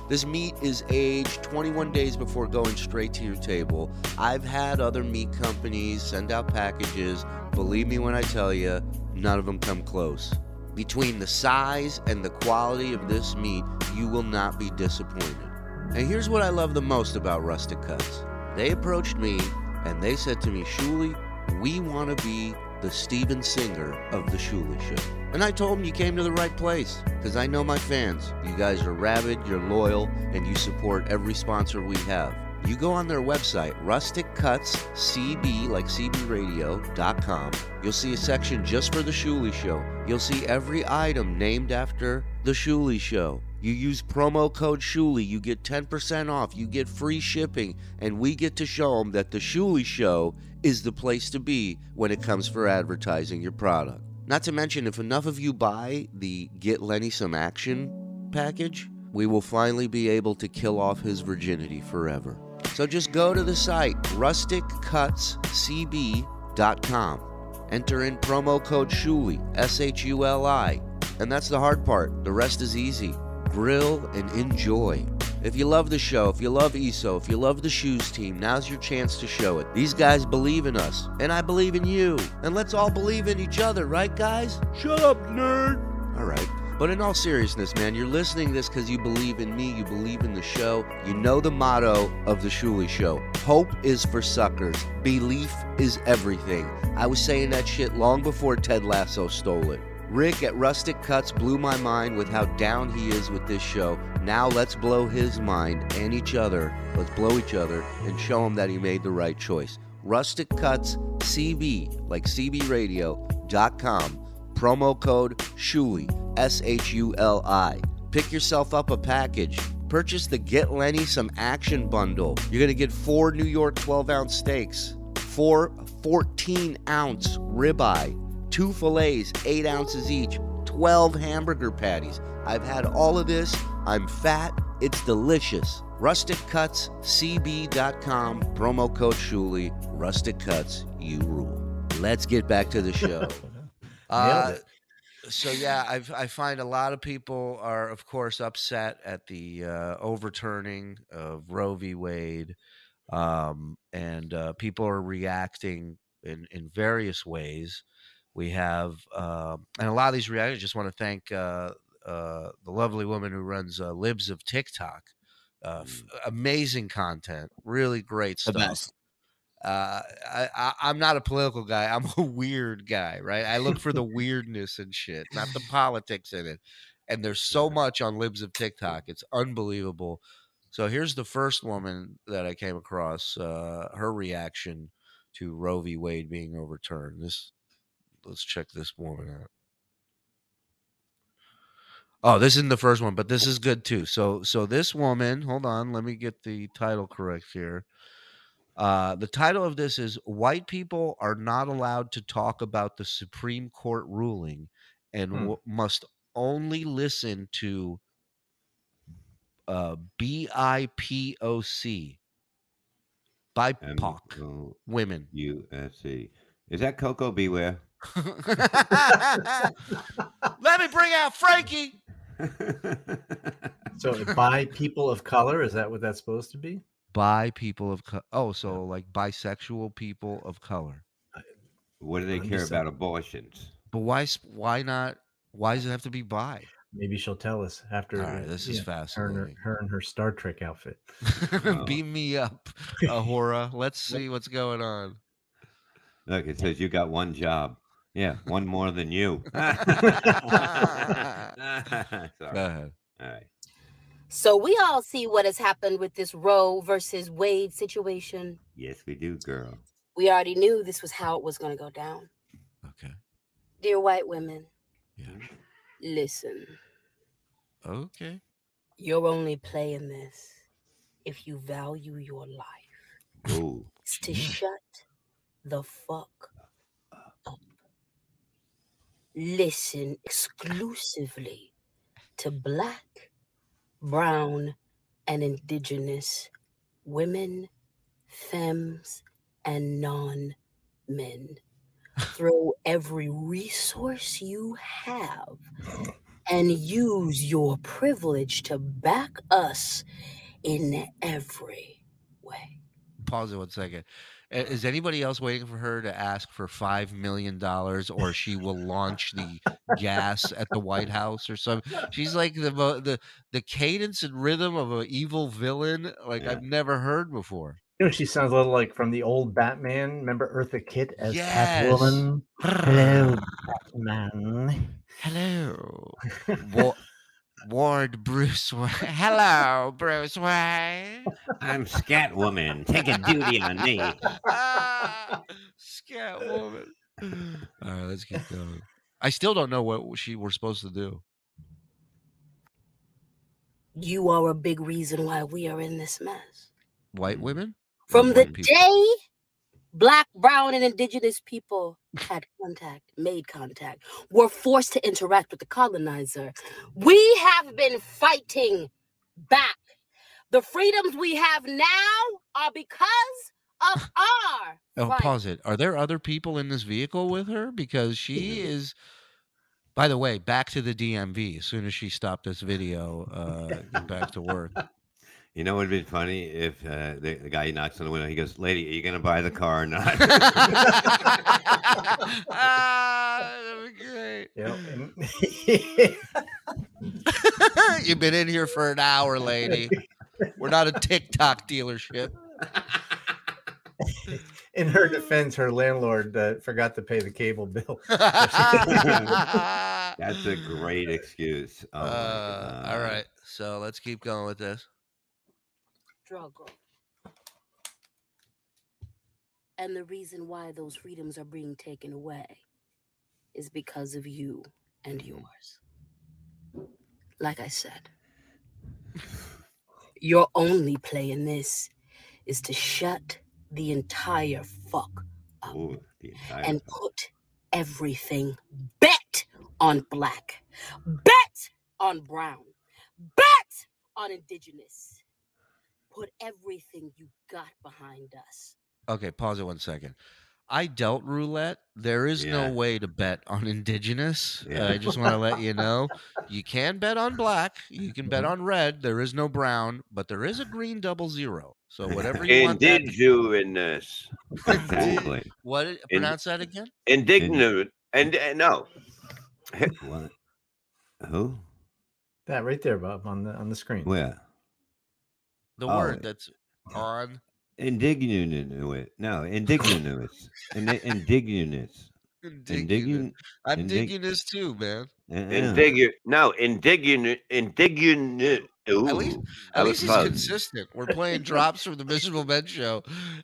This meat is aged 21 days before going straight to your table. I've had other meat companies send out packages. Believe me when I tell you, none of them come close. Between the size and the quality of this meat, you will not be disappointed. And here's what I love the most about Rustic Cuts. They approached me and they said to me, Shuli, we want to be the Steven Singer of the Shuli Show. And I told him you came to the right place because I know my fans. You guys are rabid, you're loyal, and you support every sponsor we have. You go on their website, rusticcutscb, like cbradio.com. You'll see a section just for the Shuli Show. You'll see every item named after the Shuli Show. You use promo code Shuli, you get 10% off, you get free shipping, and we get to show them that the Shuli Show is the place to be when it comes for advertising your product. Not to mention, if enough of you buy the Get Lenny Some Action package, we will finally be able to kill off his virginity forever. So just go to the site, rusticcutscb.com. Enter in promo code SHULI, S H U L I. And that's the hard part. The rest is easy. Grill and enjoy. If you love the show, if you love ESO, if you love the shoes team, now's your chance to show it. These guys believe in us, and I believe in you. And let's all believe in each other, right, guys? Shut up, nerd! All right. But in all seriousness, man, you're listening to this because you believe in me, you believe in the show. You know the motto of the Shuli Show Hope is for suckers, belief is everything. I was saying that shit long before Ted Lasso stole it. Rick at Rustic Cuts blew my mind with how down he is with this show. Now let's blow his mind and each other. Let's blow each other and show him that he made the right choice. Rustic Cuts CB, like CBRadio.com. Promo code SHULI, S H U L I. Pick yourself up a package. Purchase the Get Lenny Some Action Bundle. You're going to get four New York 12 ounce steaks, four 14 ounce ribeye, two fillets, 8 ounces each, 12 hamburger patties. I've had all of this. I'm fat. It's delicious. Rustic Cuts, RusticCutsCB.com, promo code Shuli. Rustic Cuts, you rule. Let's get back to the show. Uh, so yeah, I I find a lot of people are, of course, upset at the uh, overturning of Roe v. Wade, um, and uh, people are reacting in in various ways. We have, um and a lot of these reactions. Just want to thank uh, uh, the lovely woman who runs uh, Libs of TikTok. Uh, f- amazing content, really great The stuff best. uh, I, I, I'm not a political guy. I'm a weird guy, right? I look for the weirdness and shit, not the politics in it. And there's so much on Libs of TikTok. It's unbelievable. So here's the first woman that I came across. Uh, her reaction to Roe v. Wade being overturned. This, let's check this woman out. Oh, this isn't the first one, but this is good too. So, so this woman, hold on, let me get the title correct here. Uh, the title of this is White People Are Not Allowed to Talk About the Supreme Court Ruling and Hmm. w- Must Only Listen to uh, BIPOC. BIPOC. Women. USC. Is that Coco Beware? Let me bring out Frankie. So by people of color, is that what that's supposed to be? By people of color. Oh, so like bisexual people of color. What do they care about abortions? But why? s- Why not? Why does it have to be bi? Maybe she'll tell us after. All right, this is Her and her, fascinating. her and her Star Trek outfit. Beam me up, Uhura. Let's see what's going on. Look, it says you got one job. Yeah, one more than you. Sorry. Go ahead. All right. So we all see what has happened with this Roe versus Wade situation. Yes, we do, girl. We already knew this was how it was going to go down. Okay. Dear white women, Yeah. listen. Okay. You're only playing this if you value your life. Ooh. It's to mm. shut the fuck up. Listen exclusively to black, brown, and indigenous women, femmes, and non men. Throw every resource you have and use your privilege to back us in every way. Pause it one second. Is anybody else waiting for her to ask for five million dollars, or she will launch the gas at the White House or something? She's like the the the cadence and rhythm of an evil villain like I've never heard before. You know, she sounds a little like from the old Batman. Remember Eartha Kitt as Yes. Catwoman? Hello, Batman. Hello, Wa- Ward Bruce. Wa- Hello, Bruce Wayne. I'm Scat Woman. Take a duty on me. Scat woman. All right, let's keep going. I still don't know what she we're supposed to do. You are a big reason why we are in this mess. White women? From the people? day black, brown, and indigenous people had contact, made contact, were forced to interact with the colonizer, we have been fighting back. The freedoms we have now are because of our Oh, fight. pause it. Are there other people in this vehicle with her? Because she is. By the way, back to the DMV. As soon as she stopped this video, uh, back to work. You know, it would have been funny if uh, the, the guy knocks on the window. He goes, "Lady, are you going to buy the car or not?" ah, that'd be great. Yep. You've been in here for an hour, lady. We're not a TikTok dealership. In her defense, her landlord uh, forgot to pay the cable bill. That's a great excuse. Oh, my Uh, all God. right, so let's keep going with this. Struggle. And the reason why those freedoms are being taken away is because of you and yours. Like I said, your only play in this is to shut the entire fuck up Ooh, the entire and put everything bet on black, bet on brown, bet on indigenous. Put everything you got behind us. Okay, pause it one second. I dealt roulette. There is Yeah. no way to bet on indigenous. Yeah. Uh, I just want to let you know. You can bet on black. You can bet on red. There is no brown, but there is a green double zero. So whatever you want. That, Indigenous. Exactly. what? did- In- Pronounce that again. Indignant. And uh, no. What? Who? that right there, Bob, on the on the screen. Where? The Oh. word that's on. Indignant. No, indignant. Indi- Indignant. Indignant. I'm indig- digging this too, man. Uh-uh. Indignant. No, indignant. Indignant. Ooh, At least, at least he's close. consistent. We're playing drops from the Miserable Men show,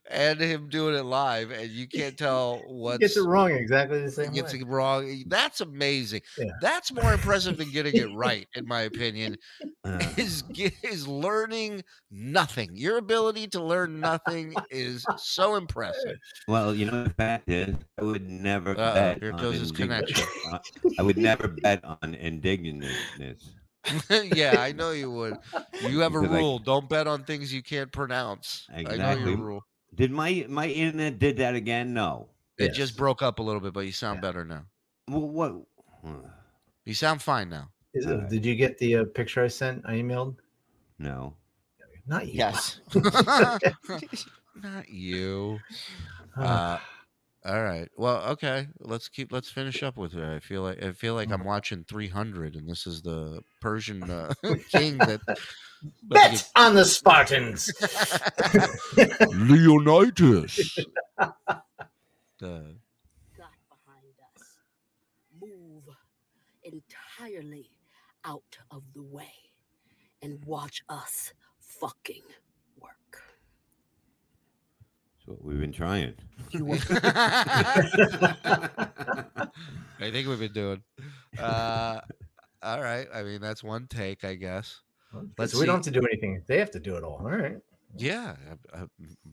and him doing it live, and you can't tell what what's gets it wrong exactly the same gets way. it wrong. That's amazing. Yeah. That's more impressive than getting it right, in my opinion. Uh, Is is learning nothing. Your ability to learn nothing is so impressive. well, you know, the fact is, I would never Uh-oh, bet here on goes his connection. I would never bet on indignantness. yeah, I know you would. You have a Because I- rule: don't bet on things you can't pronounce. I know your rule. Did my my internet did that again? No. It Yes. just broke up a little bit, but you sound better now. Well, what? You sound fine now. Is it- Alright. Did you get the uh, picture I sent? I emailed. No. Not you. Yes. Not you. Uh, All right. Well, okay. Let's keep. Let's finish up with it. I feel like I feel like I'm watching 300, and this is the Persian uh, king that. Bet on the Spartans. Leonidas. The- got behind us. Move entirely out of the way and watch us fucking work. That's what we've been trying. I think we've been doing. Uh, all right. I mean, that's one take, I guess. Let's so we don't have to do anything. They have to do it all. All right. Yeah, I, I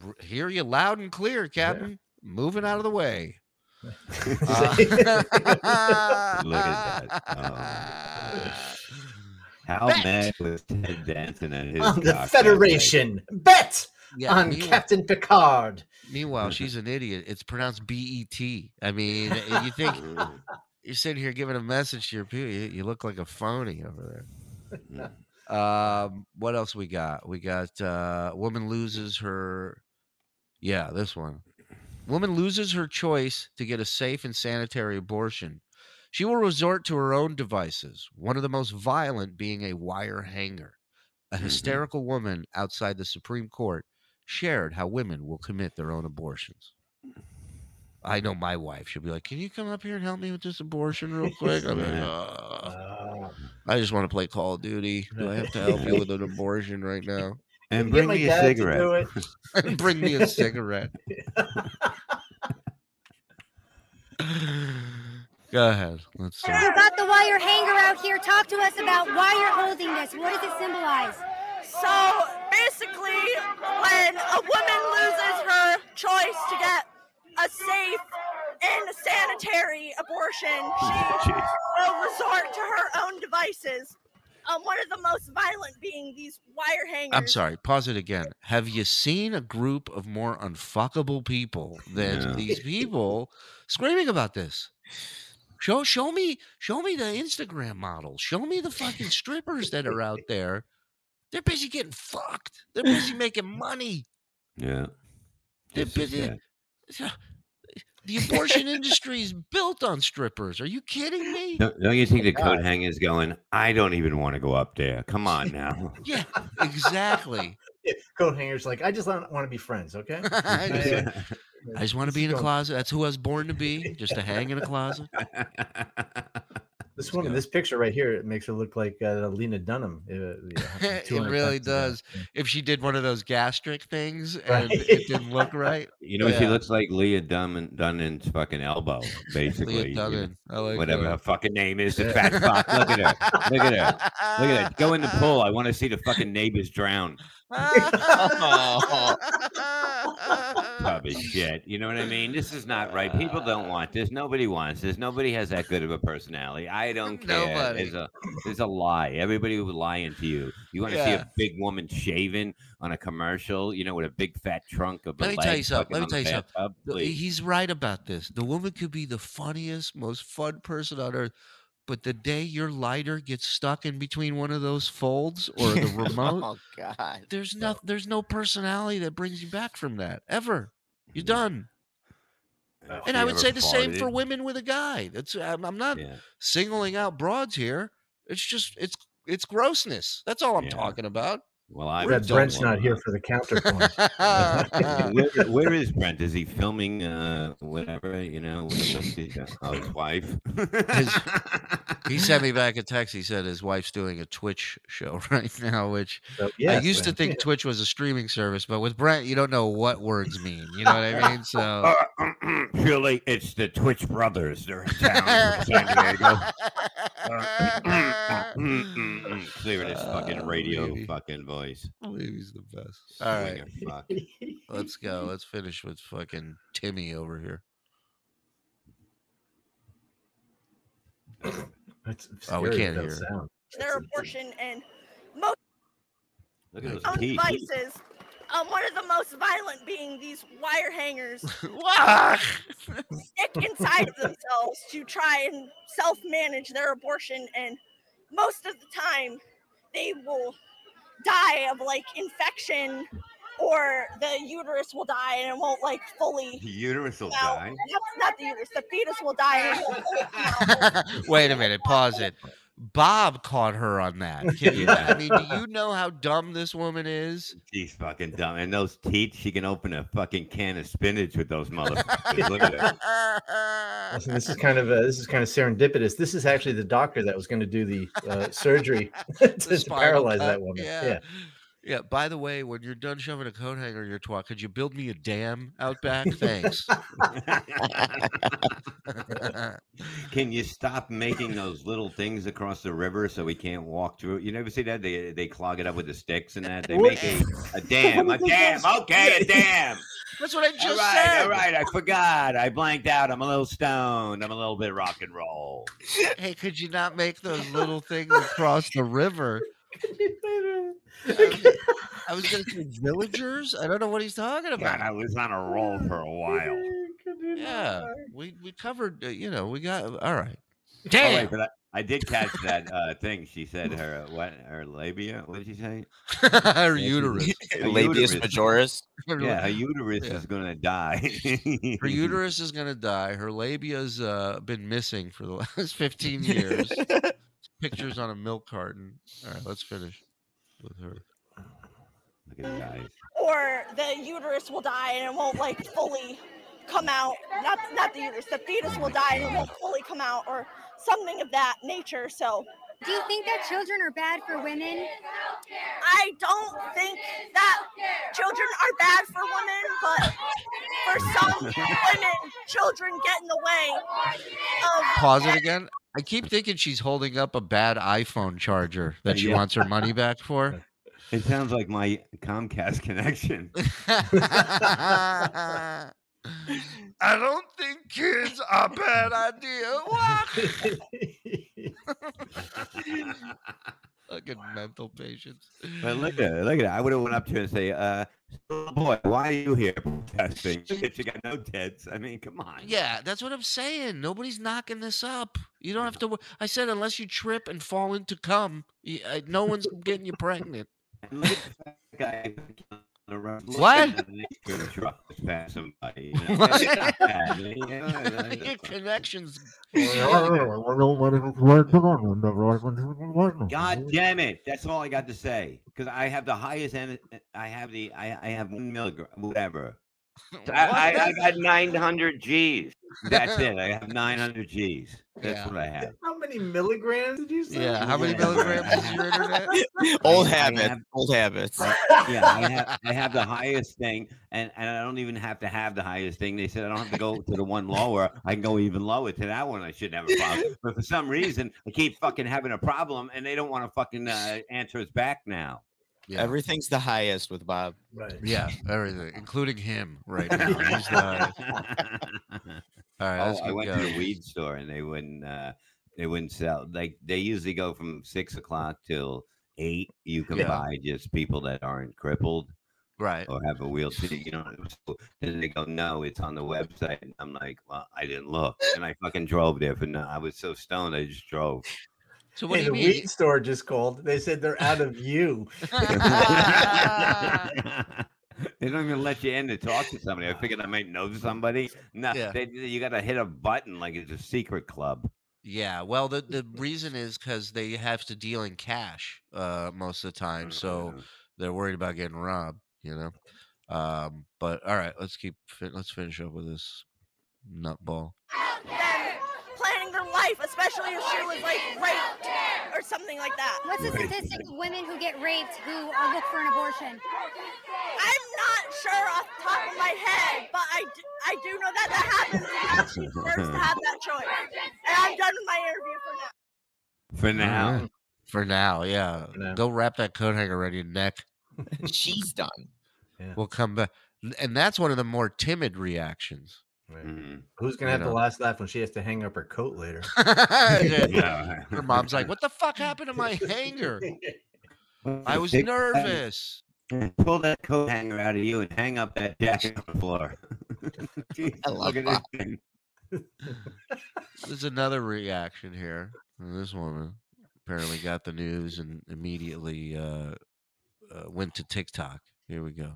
r- hear you loud and clear, Captain. Moving out of the way. Uh, Look at that. Oh. How Bet. mad was Ted Danson at his on the cock that Federation. Bet Yeah, on meanwhile- Captain Picard. Meanwhile, she's an idiot. It's pronounced B E T. I mean, you think you're sitting here giving a message to your people. You, you look like a phony over there. Um, what else we got? We got uh, woman loses her. Yeah, this one. Woman loses her choice to get a safe and sanitary abortion. She will resort to her own devices, one of the most violent being a wire hanger. A hysterical woman outside the Supreme Court shared how women will commit their own abortions. I know my wife. She'll be like, "Can you come up here and help me with this abortion real quick?" I'm like, "Uh, I just want to play Call of Duty. Do I have to help you with an abortion right now? And bring me a cigarette. and bring me a cigarette. Go ahead. Let's see. You got the wire hanger out here. Talk to us about why you're holding this. What does it symbolize? So basically, when a woman loses her choice to get a safe and sanitary abortion, she will resort to her own devices. Um, one of the most violent being these wire hangers. I'm sorry. Pause it again. Have you seen a group of more unfuckable people than Yeah. these people screaming about this? Show show me show me the Instagram models. Show me the fucking strippers that are out there. They're busy getting fucked. They're busy making money. Yeah. They're This busy. sad. The abortion industry is built on strippers. Are you kidding me? Don't, don't you think oh the God. coat hanger's going? I don't even want to go up there. Come on now. Yeah, exactly. Yeah, Coat hangers like I just want to be friends. Okay. I just, Yeah. I just want to be in a closet. That's who I was born to be, just to hang in a closet. This woman, this picture right here, it makes her look like uh, Lena Dunham. uh, yeah, it really does. If she did one of those gastric things and Right. it didn't look right, You know, she looks like Leah Dunham, Dunnan's fucking elbow, basically. you know, Dunham. I like whatever that. her fucking name is, the fat fuck. Look at her. Look at her. Look at her. Go in the pool. I want to see the fucking neighbors drown. Tub shit. You know what I mean? This is not right. People don't uh. want this. Nobody wants this. Nobody has that good of a personality. I don't care. Nobody. There's a there's a lie. Everybody was lying to you. You want to see a big woman shaving on a commercial, you know, with a big fat trunk of Let me tell you something. Let me tell you something. Please. He's right about this. The woman could be the funniest, most fun person on earth, but the day your lighter gets stuck in between one of those folds or the remote, oh God. there's no there's no personality that brings you back from that ever. You're done. If And I would say the same for women with a guy. That's I'm, I'm not Yeah. singling out broads here. It's just it's it's grossness. That's all I'm Yeah. talking about. Well, I Glad Brent's not here for the counterpoint. where, where is Brent? Is he filming uh whatever, you know, with the- oh, his wife? His- he sent me back a text. He said his wife's doing a Twitch show right now, which So, I yes, used to think yeah. Twitch was a streaming service, but with Brent, you don't know what words mean. You know what I mean? So Uh, Surely it's the Twitch brothers. They're in town from San Diego. Uh, Clearing his fucking Oh, radio baby. fucking voice. I believe he's the best. All right, fuck. let's go. Let's finish with fucking Timmy over here. It's Oh, we scary can't hear. sound. their abortion and most Look at those devices. Um, one of the most violent being these wire hangers stick inside of themselves to try and self-manage their abortion, and most of the time they will die of like infection or the uterus will die and it won't like fully. The uterus will Now, die. not, not the uterus, the fetus will die. And it won't fully come out. Wait a minute, pause it. Bob caught her on that. Can you, I mean, do you know how dumb this woman is? She's fucking dumb. And those teeth, she can open a fucking can of spinach with those motherfuckers. Look at that. Listen, this is kind of uh, this is kind of serendipitous. This is actually the doctor that was going to do the uh, surgery to, to paralyze cut, that woman. yeah. Yeah. Yeah. By the way, when you're done shoving a coat hanger in your twat, could you build me a dam out back? Thanks. Can you stop making those little things across the river so we can't walk through it? You never see that? They they clog it up with the sticks and that. They make a, a dam. A dam. Okay, a dam. That's what I just all right, said. All right, I forgot. I blanked out. I'm a little stoned. I'm a little bit rock and roll. Hey, could you not make those little things across the river? I was going to say villagers. I don't know what he's talking about. God, I was on a roll for a while. Yeah, we we covered. Uh, you know, we got all right. Damn. right, but I, I did catch that uh, thing. She said her uh, what her labia. What did she say? Her Yeah, uterus. her Labius uterus. majoris. Yeah, her uterus Yeah. is gonna die. Her uterus is gonna die. Her labia's uh, been missing for the last fifteen years. Pictures on a milk carton. All right, let's finish with her. Look at the guys. or the uterus will die and it won't like fully come out. Not not the uterus, the fetus will oh die and it won't fully come out, or something of that nature. So. Do you think that children are bad for women? I don't think that children are bad for women, but for some women, children get in the way of Pause it again. I keep thinking she's holding up a bad iPhone charger that she Yeah. wants her money back for. It sounds like my Comcast connection. I don't think kids are a bad idea. Fucking mental patients. But look at it, look at it. I would have went up to her and say, uh, little boy, why are you here protesting? You got no tits. I mean, come on. Yeah, that's what I'm saying. Nobody's knocking this up. You don't have to. wo- I said unless you trip and fall into cum, y- uh, no one's getting you pregnant. And look at the fat guy on the road What? looking at an ice cream truck that's passing by. You know? What? It's not bad, you know? Your connections. God damn it! That's all I got to say. Because I have the highest, en- I have the, I, I have one milligram, whatever. I, I, I got 900 G's. That's it. I have 900 G's. That's Yeah. what I have. How many milligrams did you say? Yeah, how many milligrams is your internet? Old habits. have- Old habits. yeah, I have, I have the highest thing, and, and I don't even have to have the highest thing. They said I don't have to go to the one lower. I can go even lower to that one. I shouldn't have a problem. But for some reason, I keep fucking having a problem, and they don't want to fucking uh, answer us back now. Yeah. Everything's the highest with Bob. Right. Yeah, everything, including him right now. He's the- all right, oh, let's I keep went to the weed store, and they wouldn't. Uh, they wouldn't sell. Like they usually go from six o'clock till eight. You can Yeah. buy just people that aren't crippled. Right. or have a wheelchair, you know. So then they go, no, it's on the website. And I'm like, well, I didn't look, and I fucking drove there for no. I was so stoned, I just drove. So what Hey, do the you mean? weed store just called. They said they're out of you. they don't even let you in to talk to somebody. I figured I might know somebody. No, Yeah. they, you got to hit a button like it's a secret club. Yeah, well, the the reason is because they have to deal in cash uh, most of the time, so they're worried about getting robbed. You know. Um, but all right, let's keep let's finish up with this nutball. them planning their life, especially if she was like raped or something like that. What's the statistic of women who get raped who uh, look for an abortion? I'm not sure off the top of my head, but I do, I do know that that happens and that she deserves to have that choice. And I'm done with my interview for now. For now, Alright. For now, yeah. now. Go wrap that coat hanger around your neck. She's done. We'll come back, and that's one of the more timid reactions. Mhm. Who's gonna You have know. the last laugh when she has to hang up her coat later? Yeah. Her mom's like, "What the fuck happened to my hanger? I was Take- nervous." Pull that coat hanger out of you and hang up that jacket on the floor. I love look at this thing. There's another reaction here. This woman apparently got the news and immediately uh, uh, went to TikTok. Here we go.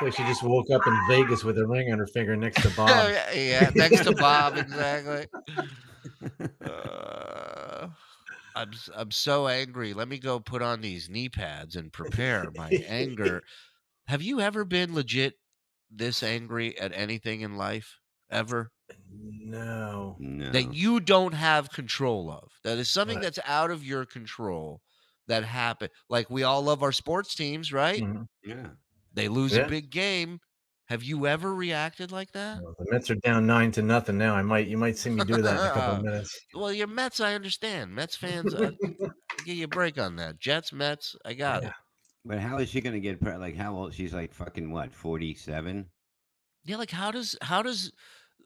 Boy, she just woke up in Vegas with a ring on her finger next to Bob. yeah, yeah, next to Bob, exactly. Uh, I'm s- I'm so angry. Let me go put on these knee pads and prepare my anger. Have you ever been legit this angry at anything in life ever? No. No. That you don't have control of. That is something Right. that's out of your control that happened. Like we all love our sports teams, right? Mhm. Yeah. They lose Yeah. a big game. Have you ever reacted like that? Well, the Mets are down nine to nothing now. I might, you might see me do that in a couple of minutes. Well, your Mets, I understand. Mets fans, uh, give you a break on that. Jets, Mets, I got it. But how is she gonna get pre- like how old? She's like fucking what, forty seven? Yeah, like how does how does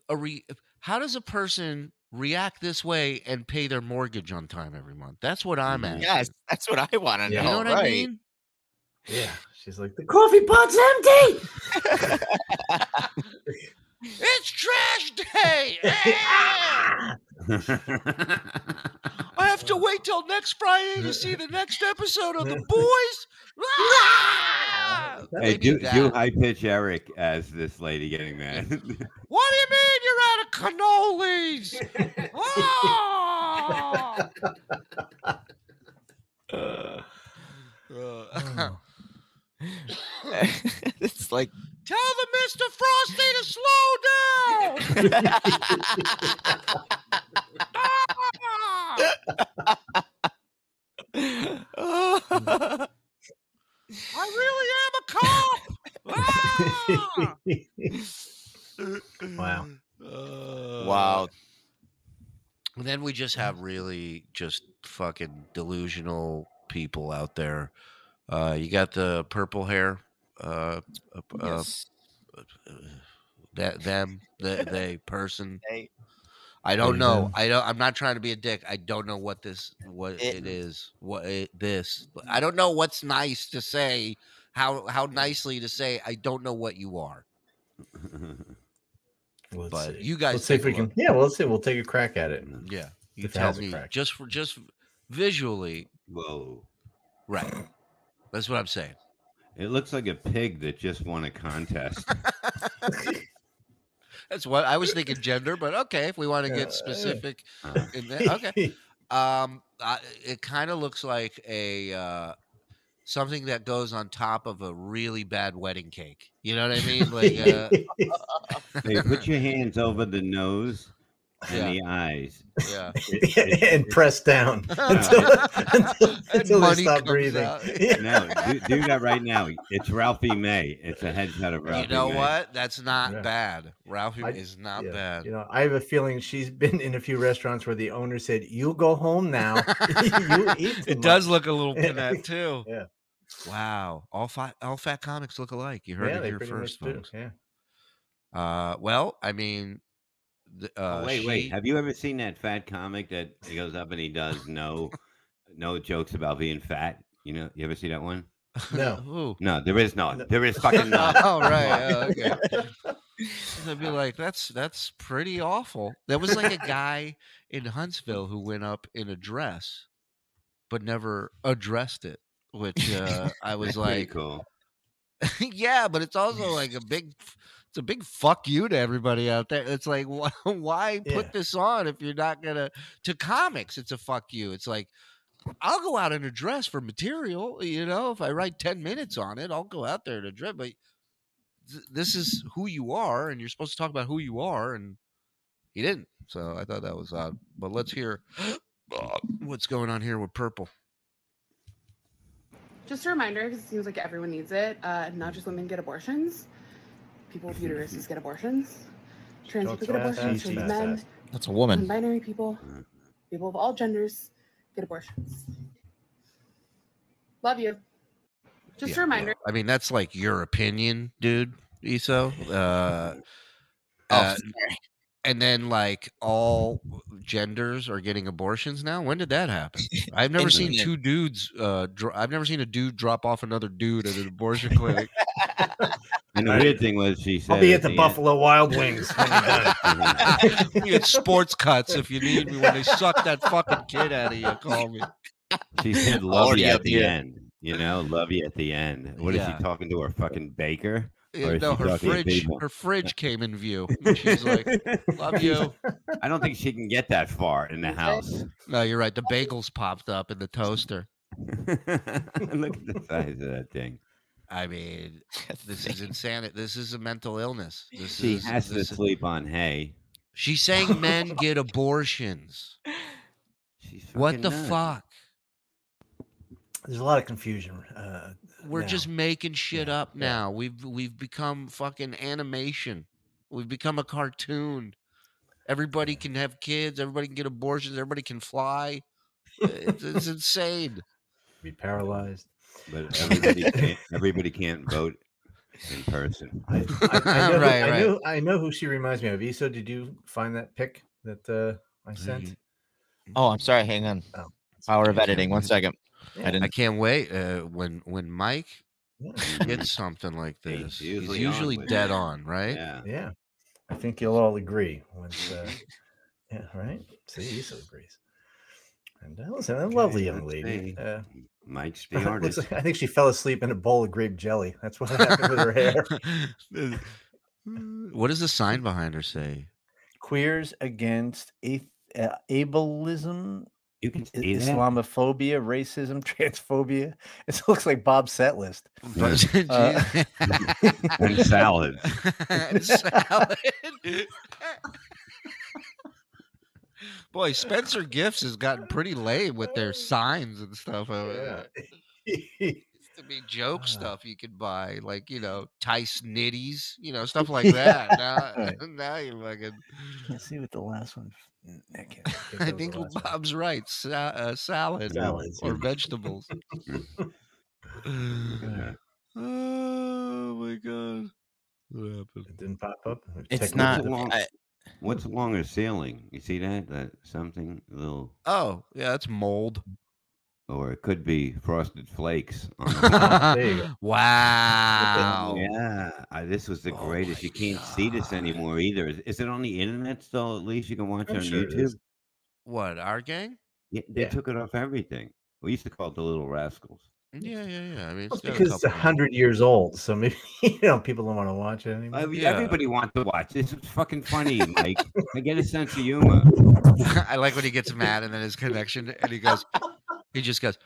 a re how does a person react this way and pay their mortgage on time every month? That's what I'm mm-hmm. at. Yes, that's what I want to Yeah. know. You know what right. I mean? Yeah. She's like, the coffee pot's empty. It's trash day. I have to wait till next Friday to see the next episode of The Boys. Hey, Maybe do do high pitch Eric as this lady getting mad. What do you mean you're out of cannolis? Ah! Uh, it's like Tell the Mr. Frosty to slow down. I really am a cop. Ah! Wow. wow. And then we just have really just fucking delusional people out there. Uh, you got the purple hair. Uh, uh, uh, Yes. that them, the they person. They- I don't know. them. I don't. I'm not trying to be a dick. I don't know what this what It- it is. What it, this. I don't know what's nice to say. How how nicely to say. I don't know what you are. Let's But see. you guys Let's see if we take can. Yeah, well, let's see. We'll take a crack at it. Yeah. You tell me just for just visually. Whoa. Right. That's what I'm saying. It looks like a pig that just won a contest. That's what I was thinking gender, but okay, if we want to get specific Uh, in that, okay. Um, I, it kind of looks like a uh, something that goes on top of a really bad wedding cake. You know what I mean? Like, uh, hey, put your hands over the nose and Yeah. the eyes. yeah. and press down until, until, until they stop breathing. out. No, do, do that right now. It's Ralphie May. It's a headshot of Ralphie You know May. what? That's not Yeah. bad. Ralphie I- is not Yeah, bad. You know, I have a feeling she's been in a few restaurants where the owner said, "You go home now. you eat." too It does much." look a little bit that too. Yeah. Wow. All fat all fat comics look alike. You heard yeah, it here first, much do. folks. Yeah. Uh, well, I mean, the, uh, Oh, wait, she- wait. Have you ever seen that fat comic that he goes up and he does no, no jokes about being fat? You know, you ever see that one? No. No, there is none. There is fucking none. oh right. oh, okay. I'd be like, that's that's pretty awful. That was like a guy in Huntsville who went up in a dress, but never addressed it. Which uh, I was like, cool. yeah, but it's also like a big, it's a big fuck you to everybody out there. It's like, why, why put Yeah. this on if you're not gonna? To comics, it's a fuck you. It's like, I'll go out in a dress for material. You know, if I write ten minutes on it, I'll go out there in a dress. But th- this is who you are, and you're supposed to talk about who you are, and he didn't. So I thought that was odd. But let's hear uh, what's going on here with purple. Just a reminder, because it seems like everyone needs it. Uh, not just women get abortions. People with uteruses get abortions. Trans people get abortions. Trans fast, men, that's a woman. non-binary people, people of all genders get abortions. Love you. Just Yeah, a reminder. I mean, that's like your opinion, dude, Iso. Uh, Oh, uh, and then like all genders are getting abortions now. When did that happen? I've never seen two dudes. Uh, dro- I've never seen a dude drop off another dude at an abortion clinic. And the weird thing was, she said, I'll be at the the end- Buffalo Wild Wings. you're we get sports cuts if you need me when they suck that fucking kid out of you. Call me. She said, "Love Already you at the here. end." You know, love you at the end. What is Yeah. she talking to her fucking baker? Yeah, no, her fridge, her fridge came in view. and She's like, "Love you." I don't think she can get that far in the house. No, you're right. The bagels popped up in the toaster. Look at the size of that thing. I mean, this is insanity. This is a mental illness. This She is, has to this is- sleep on hay. She's saying men get abortions. What the nuts. fuck? There's a lot of confusion. Uh, We're now. just making shit up now. We've we've become fucking animation. We've become a cartoon. Everybody can have kids. Everybody can get abortions. Everybody can fly. It's, it's insane. be paralyzed. But everybody can't, everybody can't vote in person. I, I, I, know, who- Right, I right. know. I know who she reminds me of. Iso, did you find that pic that uh, I sent? Oh, I'm sorry. Hang on. Power of editing. One second. I I didn't. can't wait uh, when when Mike gets something like this. He's usually usually, on dead it. on, right? Yeah. Yeah, I think you'll all agree. Once, uh, yeah, right. See, Iso agrees. And that was a lovely young lady. Uh, Mike's the artist. I think she fell asleep in a bowl of grape jelly. That's what happened with her hair. What does the sign behind her say? Queers against a- uh, ableism, You can I- see that. Islamophobia, racism, transphobia. It looks like Bob's set list. But- Uh, and salad. And salad. Boy, Spencer Gifts has gotten pretty lame with their signs and stuff. Uh, used to be joke stuff you could buy, like you know, Tice Nitties, you know, stuff like that. Now, Right. now you're fucking. Let's see what the last one. I, can't, can't I think the last one. Bob's right. Sa- uh, salad Salads, or yeah. vegetables. oh my god! What happened? It didn't pop up. It's Technical not. What's I, what's along her ceiling? You see that? That something a little, Oh, yeah, that's mold. or it could be frosted flakes. On the There you go. wow. Yeah, I, this was the Oh greatest. You can't see this anymore either. Is, is it on the internet still? At least you can watch I'm on sure YouTube. is. What, our gang? Yeah, they Yeah. took it off everything. We used to call it the Little Rascals. Yeah, yeah, yeah. I mean, Well, it's a because it's a hundred years old, so maybe you know people don't want to watch it anymore. I mean, Yeah. Everybody wants to watch this. It's fucking funny, Mike. I get a sense of humor. I like when he gets mad and then his connection, and he goes, he just goes,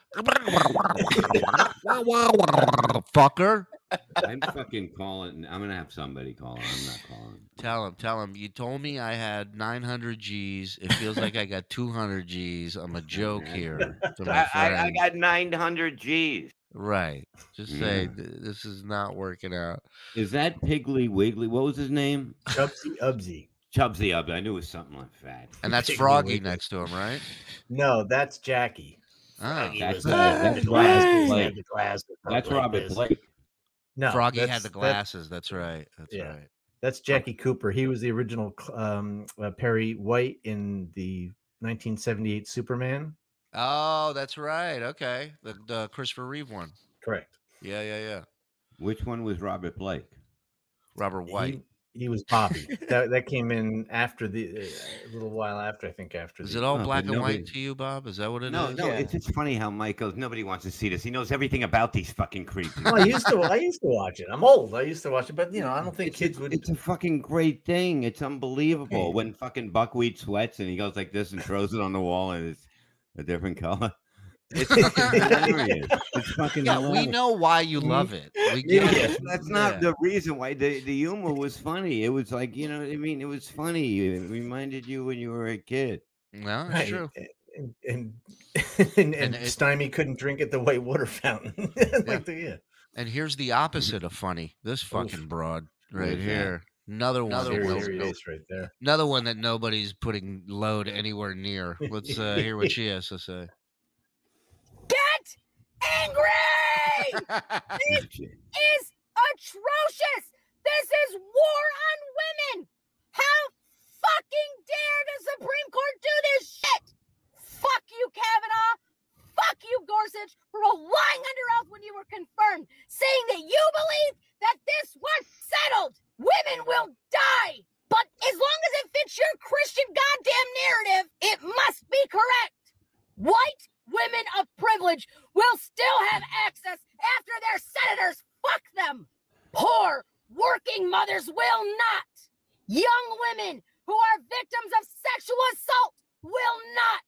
fucker. I'm fucking calling. I'm gonna have somebody call. I'm not calling. Tell him, tell him. You told me I had 900 G's. It feels like I got 200 G's. I'm a joke here. To my I, I, I got 900 G's. Right. Just say Yeah. "Th- this is not working out. Is that Piggly Wiggly? What was his name? Chubsy Ubsy. Chubsy Up. I knew it was something like that. And that's Piggly Froggy Wiggly. next to him, right? No, that's Jackie. Oh, He That's was, uh, uh, that's Robert glasses, Blake. had the glasses, That's like Robert. Blake. No, Froggy had the glasses. That's right. That's Yeah. right. That's Jackie Cooper. He was the original um, uh, Perry White in the 1978 Superman. Oh, that's right. Okay. The, the Christopher Reeve one. Correct. Yeah, yeah, yeah. Which one was Robert Blake? Robert White. He, he was Bobby. that that came in after the uh, a little while after I think after. Is the, it all Oh, black and nobody- white to you, Bob? Is that what it is? No, no. Yeah. It's just funny how Mike goes. Nobody wants to see this. He knows everything about these fucking creeps. Well, I used to I used to watch it. I'm old. I used to watch it, but you know I don't think It's, kids it's, would. it's a fucking great thing. It's unbelievable Hey. when fucking buckwheat sweats and he goes like this and throws it on the wall and it's a different color. It's fucking hilarious. It's fucking Yeah, we know why you Mhm. love it. We get yeah. it. That's not Yeah. the reason why the, the humor was funny. It was like, you know, what I mean, it was funny. It reminded you when you were a kid. No, it's Right, true. And and, and, and, it- Stymie couldn't drink at the white water fountain. like the, yeah. And here's the opposite of funny. This fucking broad right Where's here. Another one. Another that one. no- There it no- is right there. Another one that nobody's putting load anywhere near. Let's uh, hear what she has to say angry. this is atrocious. This is war on women. How fucking dare the Supreme Court do this shit? Fuck you, Kavanaugh. Fuck you, Gorsuch, for lying under oath when you were confirmed, saying that you believe that this was settled. Women will die. But as long as it fits your Christian goddamn narrative, it must be correct. White women of privilege will still have access after their senators fuck them. Poor working mothers will not. Young women who are victims of sexual assault will not.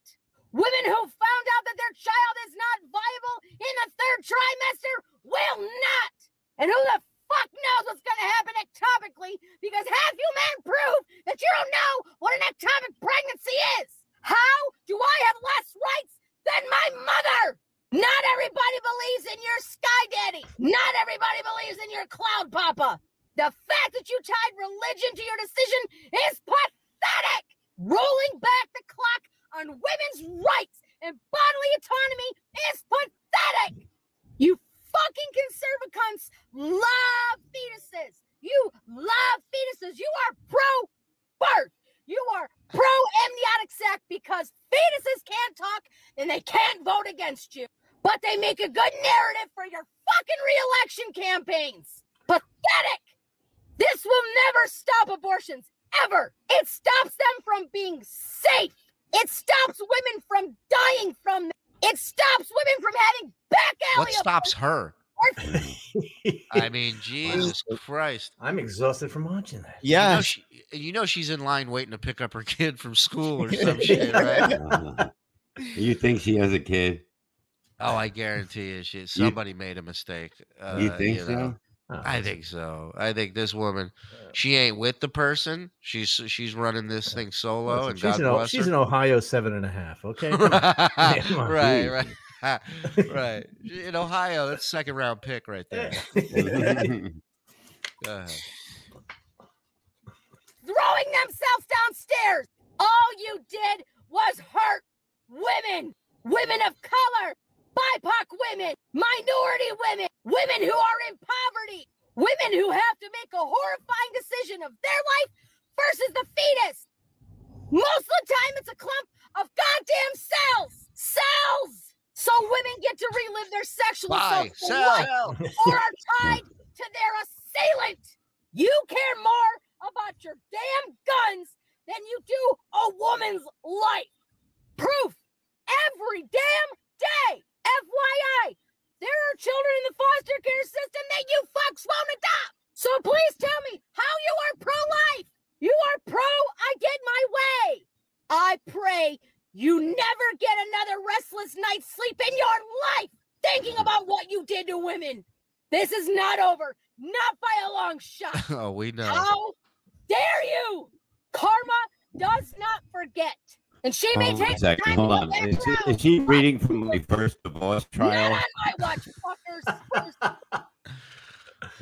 Women who found out that their child is not viable in the third trimester will not. And who the fuck knows what's going to happen ectopically because half you men prove that you don't know what an ectopic pregnancy is. How do I have less rights than my mother? Not everybody believes in your sky daddy. Not everybody believes in your cloud papa. The fact that you tied religion to your decision is pathetic. Rolling back the clock on women's rights and bodily autonomy is pathetic. You fucking conservative cunts love fetuses. You love fetuses. You are pro birth. You are pro amniotic sac because fetuses can't talk and they can't vote against you. But they make a good narrative for your fucking reelection campaigns. Pathetic. This will never stop abortions, ever. It stops them from being safe. It stops women from dying from them. It stops women from having back alley. What stops her? Abortions. I mean, Jesus Christ. I'm exhausted from watching that. You know, she, you know she's in line waiting to pick up her kid from school or some shit, right? You think she has a kid? Oh, I guarantee you, she somebody made a mistake. Uh, You think know. so? I think so. I think this woman, she ain't with the person. She's she's running this thing solo, Listen, and she's, God an, O- bless she's her. an Ohio seven and a half. Okay, Come on. Come on. right, right, right. In Ohio, that's second round pick right there. Go ahead. throwing themselves downstairs. All you did was hurt women, women of color, BIPOC women, minority women, women who are in poverty, women who have to make a horrifying decision of their life versus the fetus. Most of the time, it's a clump of goddamn cells. Cells! So women get to relive their sexual Bye, assault for cell. life or are tied to their assailant. You care more about your damn guns than you do a woman's life. Proof every damn day. FYI, there are children in the foster care system that you fucks won't adopt. So please tell me how you are pro life. You are pro, I get my way. I pray you never get another restless night's sleep in your life thinking about what you did to women. This is not over, not by a long shot. oh, we know. How dare you? Karma does not forget. And she may a take time Hold on. Is, is she reading from my first divorce trial? Not on my watch, fuckers.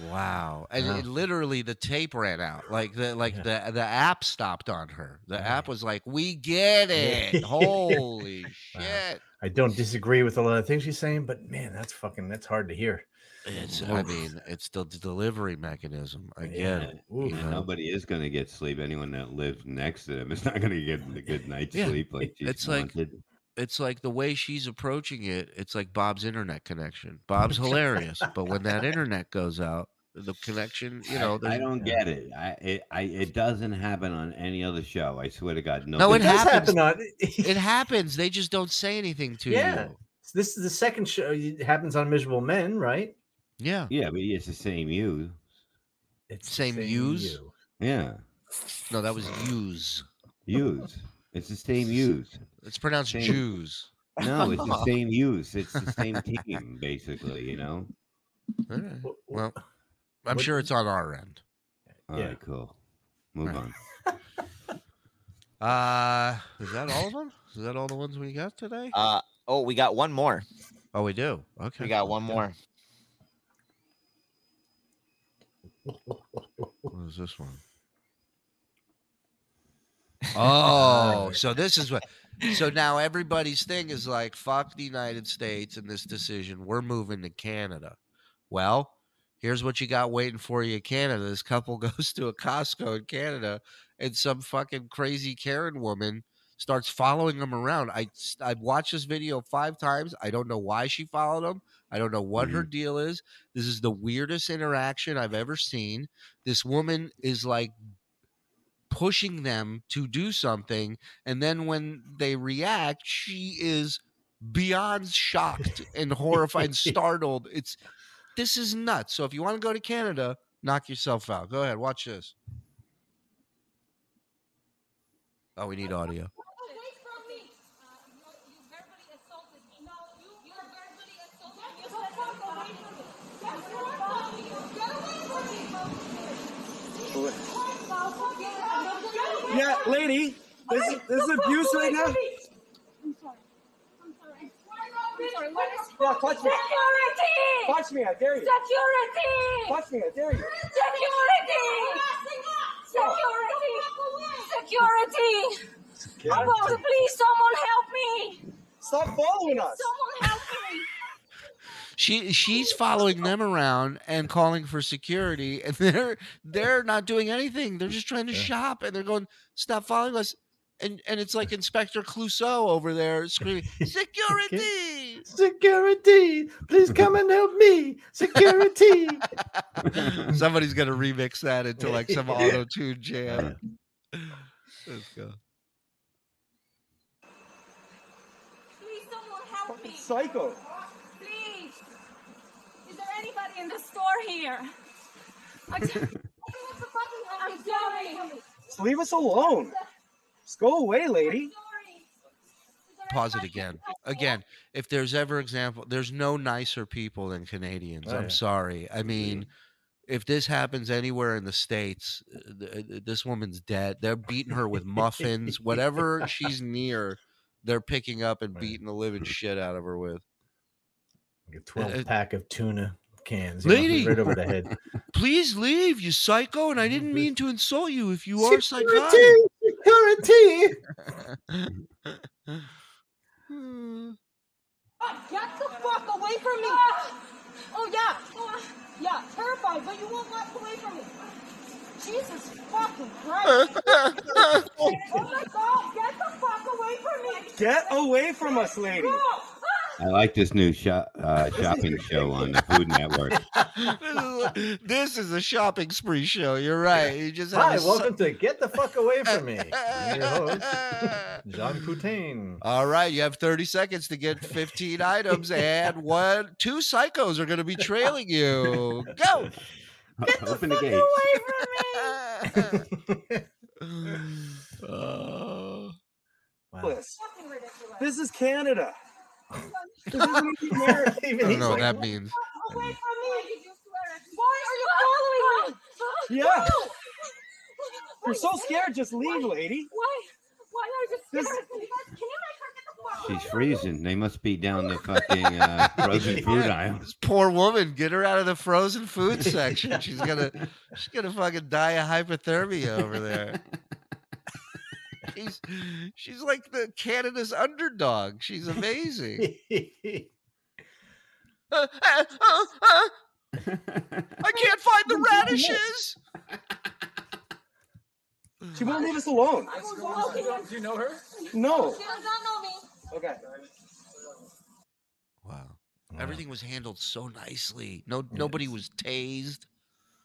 Wow. And Wow. it, literally the tape ran out. Like the like the the app stopped on her. The app was like, "We get it." Holy shit. I don't disagree with a lot of things she's saying, but man, that's fucking that's hard to hear. It's I mean, it's the delivery mechanism. I get it. You know? nobody is going to get sleep. Anyone that lives next to them is not going to get a good night's Yeah, sleep like she's it's like wanted. It's like the way she's approaching it, it's like Bob's internet connection. Bob's hilarious, but when that internet goes out, the connection, you know, I, I don't get it. I it, I it doesn't happen on any other show. I swear to God. No, nobody- it happens. it happens. They just don't say anything to you. Yeah. you. This is the second show. It happens on Miserable Men, right? Yeah. Yeah, but it's the same you. It's the Same use? you. Yeah. No, that was use. Use. It's the same use. It's pronounced Same- Jews. No, it's the same use. It's the same team, basically. You know. All right. Well, I'm what- sure it's on our end. All right, cool. Move on. Uh, is that all of them? Is that all the ones we got today? Uh oh, we got one more. Oh, we do. Okay. We got one more. What is this one? Oh, so this is what. So now everybody's thing is like, fuck the United States and this decision. We're moving to Canada. Well, here's what you got waiting for you in Canada. This couple goes to a Costco in Canada, and some fucking crazy Karen woman starts following them around. I I've watched this video five times. I don't know why she followed them. I don't know what her mm-hmm. deal is. This is the weirdest interaction I've ever seen. This woman is like pushing them to do something, and then when they react, she is beyond shocked and horrified and startled. It's this is nuts. So if you want to go to Canada, knock yourself out. Go ahead, watch this. Oh, we need audio. Yeah, lady, this is, this is abuse right now. Yeah, touch me. Security! Touch me, I dare you. Security! Touch me, I dare you. Security! Security! Security! I'm to please someone help me! Stop following us. Someone help me! She she's oh, following them around and calling for security, and they're they're not doing anything. They're just trying to shop, and they're going, "Stop following us!" And and it's like Inspector Clouseau over there screaming, "Security!" Security, please come and help me. Security. Somebody's gonna remix that into like some auto tune jam. Let's go. Please someone help me! Psycho. Please! Is there anybody in the store here? I just, I'm sorry! Just leave us alone. Just go away, lady. Pause it again. Again, if there's ever example, there's no nicer people than Canadians. Oh, I'm sorry. I mean, if this happens anywhere in the states, uh, th- th- this woman's dead. They're beating her with muffins, whatever she's near. They're picking up and beating the living shit out of her with. Like a 12 pack of tuna cans. Lady! right over the head. Please leave, you psycho! And I didn't mean to insult you. If you are psychotic, Security! Get the fuck away from me! Oh yeah, oh, yeah, terrified, but you won't walk away from me. Jesus fucking Christ! oh my God, get the fuck away from me! Get away from us, lady. I like this new shop, uh, shopping show on the Food Network. this is a shopping spree show. You're right. You just have Hi, a welcome to Get the Fuck Away From Me. I'm your host, John Putain. All right, you have 30 seconds to get 15 items, and one, two psychos are going to be trailing you. Go. Open the gate. Oh. This. This is Canada. This isn't even I America. Don't know what that means. Away from me! Why are you following me? Yeah. You're so scared. Just leave, lady. Why? Why are you This- scared? Can you guys- can you make her get the She's freezing. They must be down the fucking uh, frozen food aisle. This poor woman, get her out of the frozen food section. She's gonna, she's gonna fucking die of hypothermia over there. She's, she's like the Canada's underdog. She's amazing. Uh, uh, uh, uh. I can't find the radishes. She won't leave us alone. Do you know her? No. She does not know me. Okay. Wow. Everything was handled so nicely. No, nobody was tased.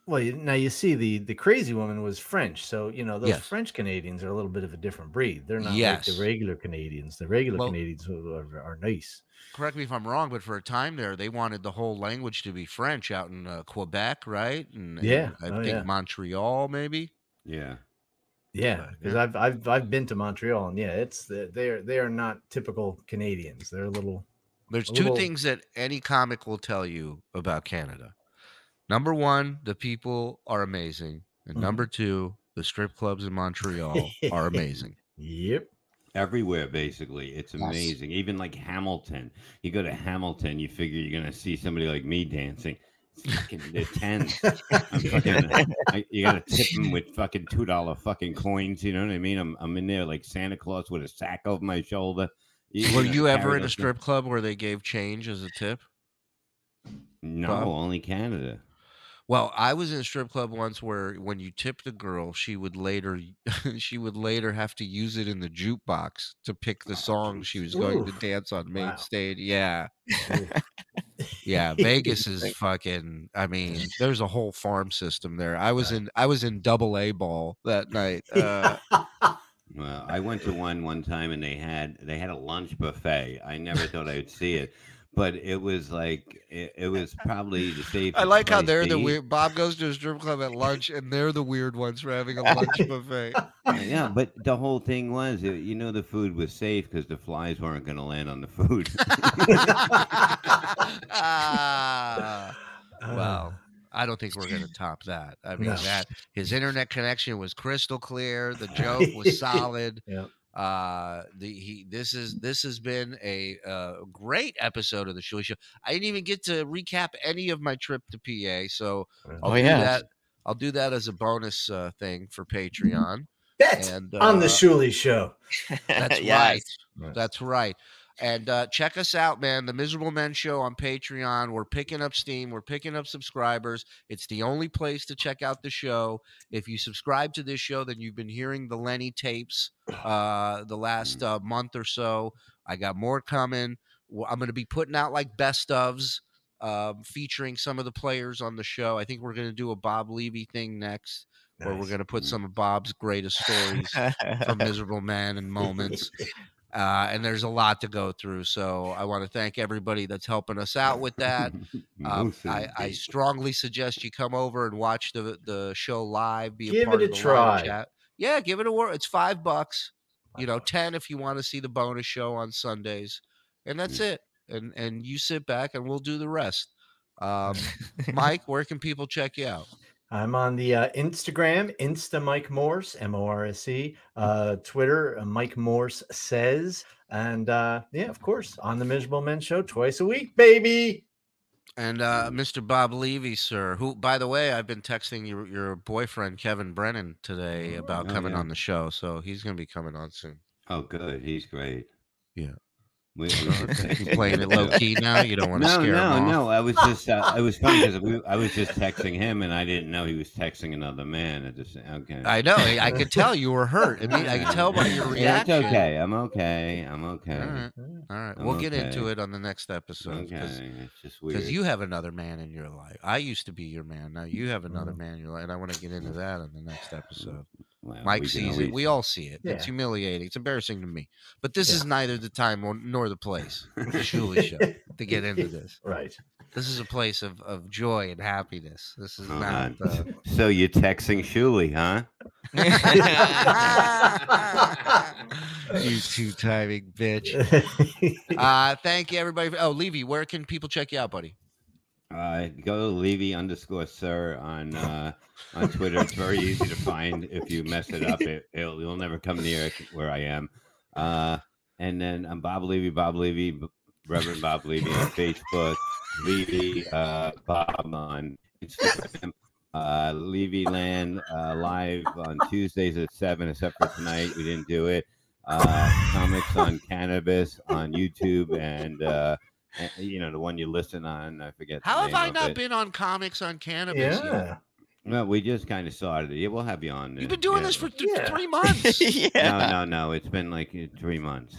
Well, now you see the the crazy woman was French, so you know those Yes. French Canadians are a little bit of a different breed. They're not like the regular Canadians. The regular Well- Canadians are, are, are nice. Correct me if I'm wrong, but for a time there, they wanted the whole language to be French out in uh, Quebec, right? And, and Yeah. I Oh, think yeah. Montreal, maybe. Yeah. Yeah, because I've I've I've been to Montreal, and yeah, it's the, they're they are not typical Canadians. They're a little. There's a two little- things that any comic will tell you about Canada. Number one, the people are amazing, and Mhm. number two, the strip clubs in Montreal are amazing. Yep. Everywhere, basically. It's amazing. Even like Hamilton. You go to Hamilton, you figure you're going to see somebody like me dancing. Fucking, they're tens. I'm fucking, I, you got to tip them with fucking $2 fucking coins. You know what I mean? I'm, I'm in there like Santa Claus with a sack over my shoulder. Were you ever in a those- strip club where they gave change as a tip? No, Bob? only Canada. Well, I was in a strip club once where when you tipped a girl, she would later she would later have to use it in the jukebox to pick the song she was going to dance on main Wow. stage. Yeah. yeah, Vegas is fucking I mean, there's a whole farm system there. I was in I was in double A ball that night. Uh, Well, I went to one one time and they had they had a lunch buffet. I never thought I would see it, but it was like it, it was probably the safest. I like how they're to the eat. weird Bob goes to a strip club at lunch and they're the weird ones for having a lunch buffet. Yeah, but the whole thing was, uh, you know, the food was safe because the flies weren't going to land on the food. Ah, well, I don't think we're going to top that. I mean, No. that his internet connection was crystal clear. The joke was solid. Yep. Uh, the he this is this has been a uh, great episode of the Shuli Show. I didn't even get to recap any of my trip to PA, so I'll Oh, do yeah. that. I'll do that as a bonus uh, thing for Patreon. Bet And, on the uh, Shuli Show. That's Yes. right. That's right. And uh, check us out, man. The Miserable Men Show on Patreon. We're picking up steam. We're picking up subscribers. It's the only place to check out the show. If you subscribe to this show, then you've been hearing the Lenny tapes uh, the last uh, month or so. I got more coming. I'm going to be putting out like best ofs um, featuring some of the players on the show. I think we're going to do a Bob Levy thing next, where we're going to put some of Bob's greatest stories from Miserable Men and moments. Uh, and there's a lot to go through. So I want to thank everybody that's helping us out with that. Um, I, I strongly suggest you come over and watch the the show live. Be a Give part it of a the try. chat. Yeah, give it a whirl. It's five bucks. You know, ten if you want to see the bonus show on Sundays, and that's it. And and you sit back and we'll do the rest. Um, Mike, where can people check you out? I'm on the uh, Instagram, Insta Mike Morse, M O R S E, uh, Twitter, uh, Mike Morse says, and uh, yeah, of course, on the Miserable Men Show twice a week, baby. And uh, Mr. Bob Levy, sir, who, by the way, I've been texting your your boyfriend Kevin Brennan today about Oh, coming yeah. on the show, so he's going to be coming on soon. Oh, good. He's great. Yeah. We, playing it low key now? You don't wanna no, scare him no, no. I was just, uh, it was funny because we, I was just texting him, and I didn't know he was texting another man I just. Okay. I know. I could tell you were hurt. I mean, I could tell by your reaction. Yeah, it's okay. I'm okay. I'm okay. All right. All right. We'll get into it on the next episode. Okay. It's just weird. Because you have another man in your life. I used to be your man. Now you have another man in your life. And I want to get into that in the next episode. Well, Mike we sees it. We all see it. Yeah. It's humiliating. It's embarrassing to me. But this Yeah. is neither the time or, nor the place, the Shuli show, to get into this. Right. This is a place of, of joy and happiness. This is Hold not. Uh, So you're texting Shuli, huh? you two timing bitch. uh, thank you, everybody. Oh, Levy, where can people check you out, buddy? Uh, go Levy underscore sir on uh, on Twitter. It's very easy to find. If you mess it up, it it'll, you'll never come near where I am. Uh, and then I'm Bob Levy, Bob Levy, Reverend Bob Levy on Facebook, Levy uh, Bob on Instagram, uh, Levy Land uh, live on Tuesdays at seven. Except for tonight, we didn't do it. Uh, comics on cannabis on YouTube and. Uh, you know the one you listen on. I forget. How have I not it. been on comics on cannabis? yet? Well, we just kind of started it. We'll have you on. You've been doing yeah. this for th- three months. No, no, no. It's been like uh, three months.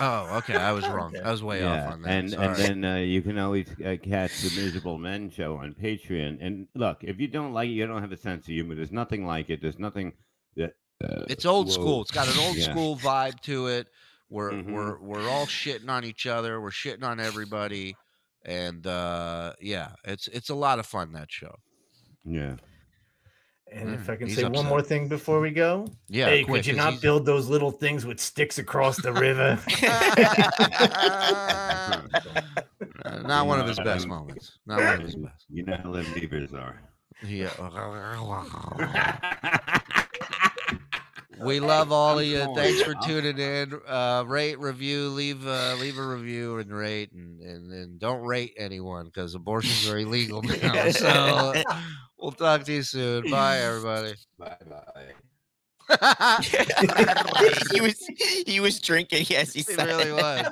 Oh, okay. I was wrong. I was way yeah, off on that. and Sorry. and then uh, you can always uh, catch the Miserable Men show on Patreon. And look, if you don't like it, you don't have a sense of humor. There's nothing like it. There's nothing that. Uh, it's old whoa. school. It's got an old Yeah. school vibe to it. We're Mhm. we're we're all shitting on each other. We're shitting on everybody, and uh, yeah, it's it's a lot of fun that show. Yeah. And if Mm, I can he's say one more thing before we go, Yeah, Hey, quick, could you not he's- build those little things with sticks across the river? Uh, not one of his best moments. Not one of his best. You know how Lim Beavers are. Yeah. We love all of you. Thanks for tuning in. Uh, rate, review, leave uh, leave a review and rate, and and, and don't rate anyone because abortions are illegal now. So we'll talk to you soon. Bye, everybody. Bye bye. he was he was drinking. Yes, he, He said. really was.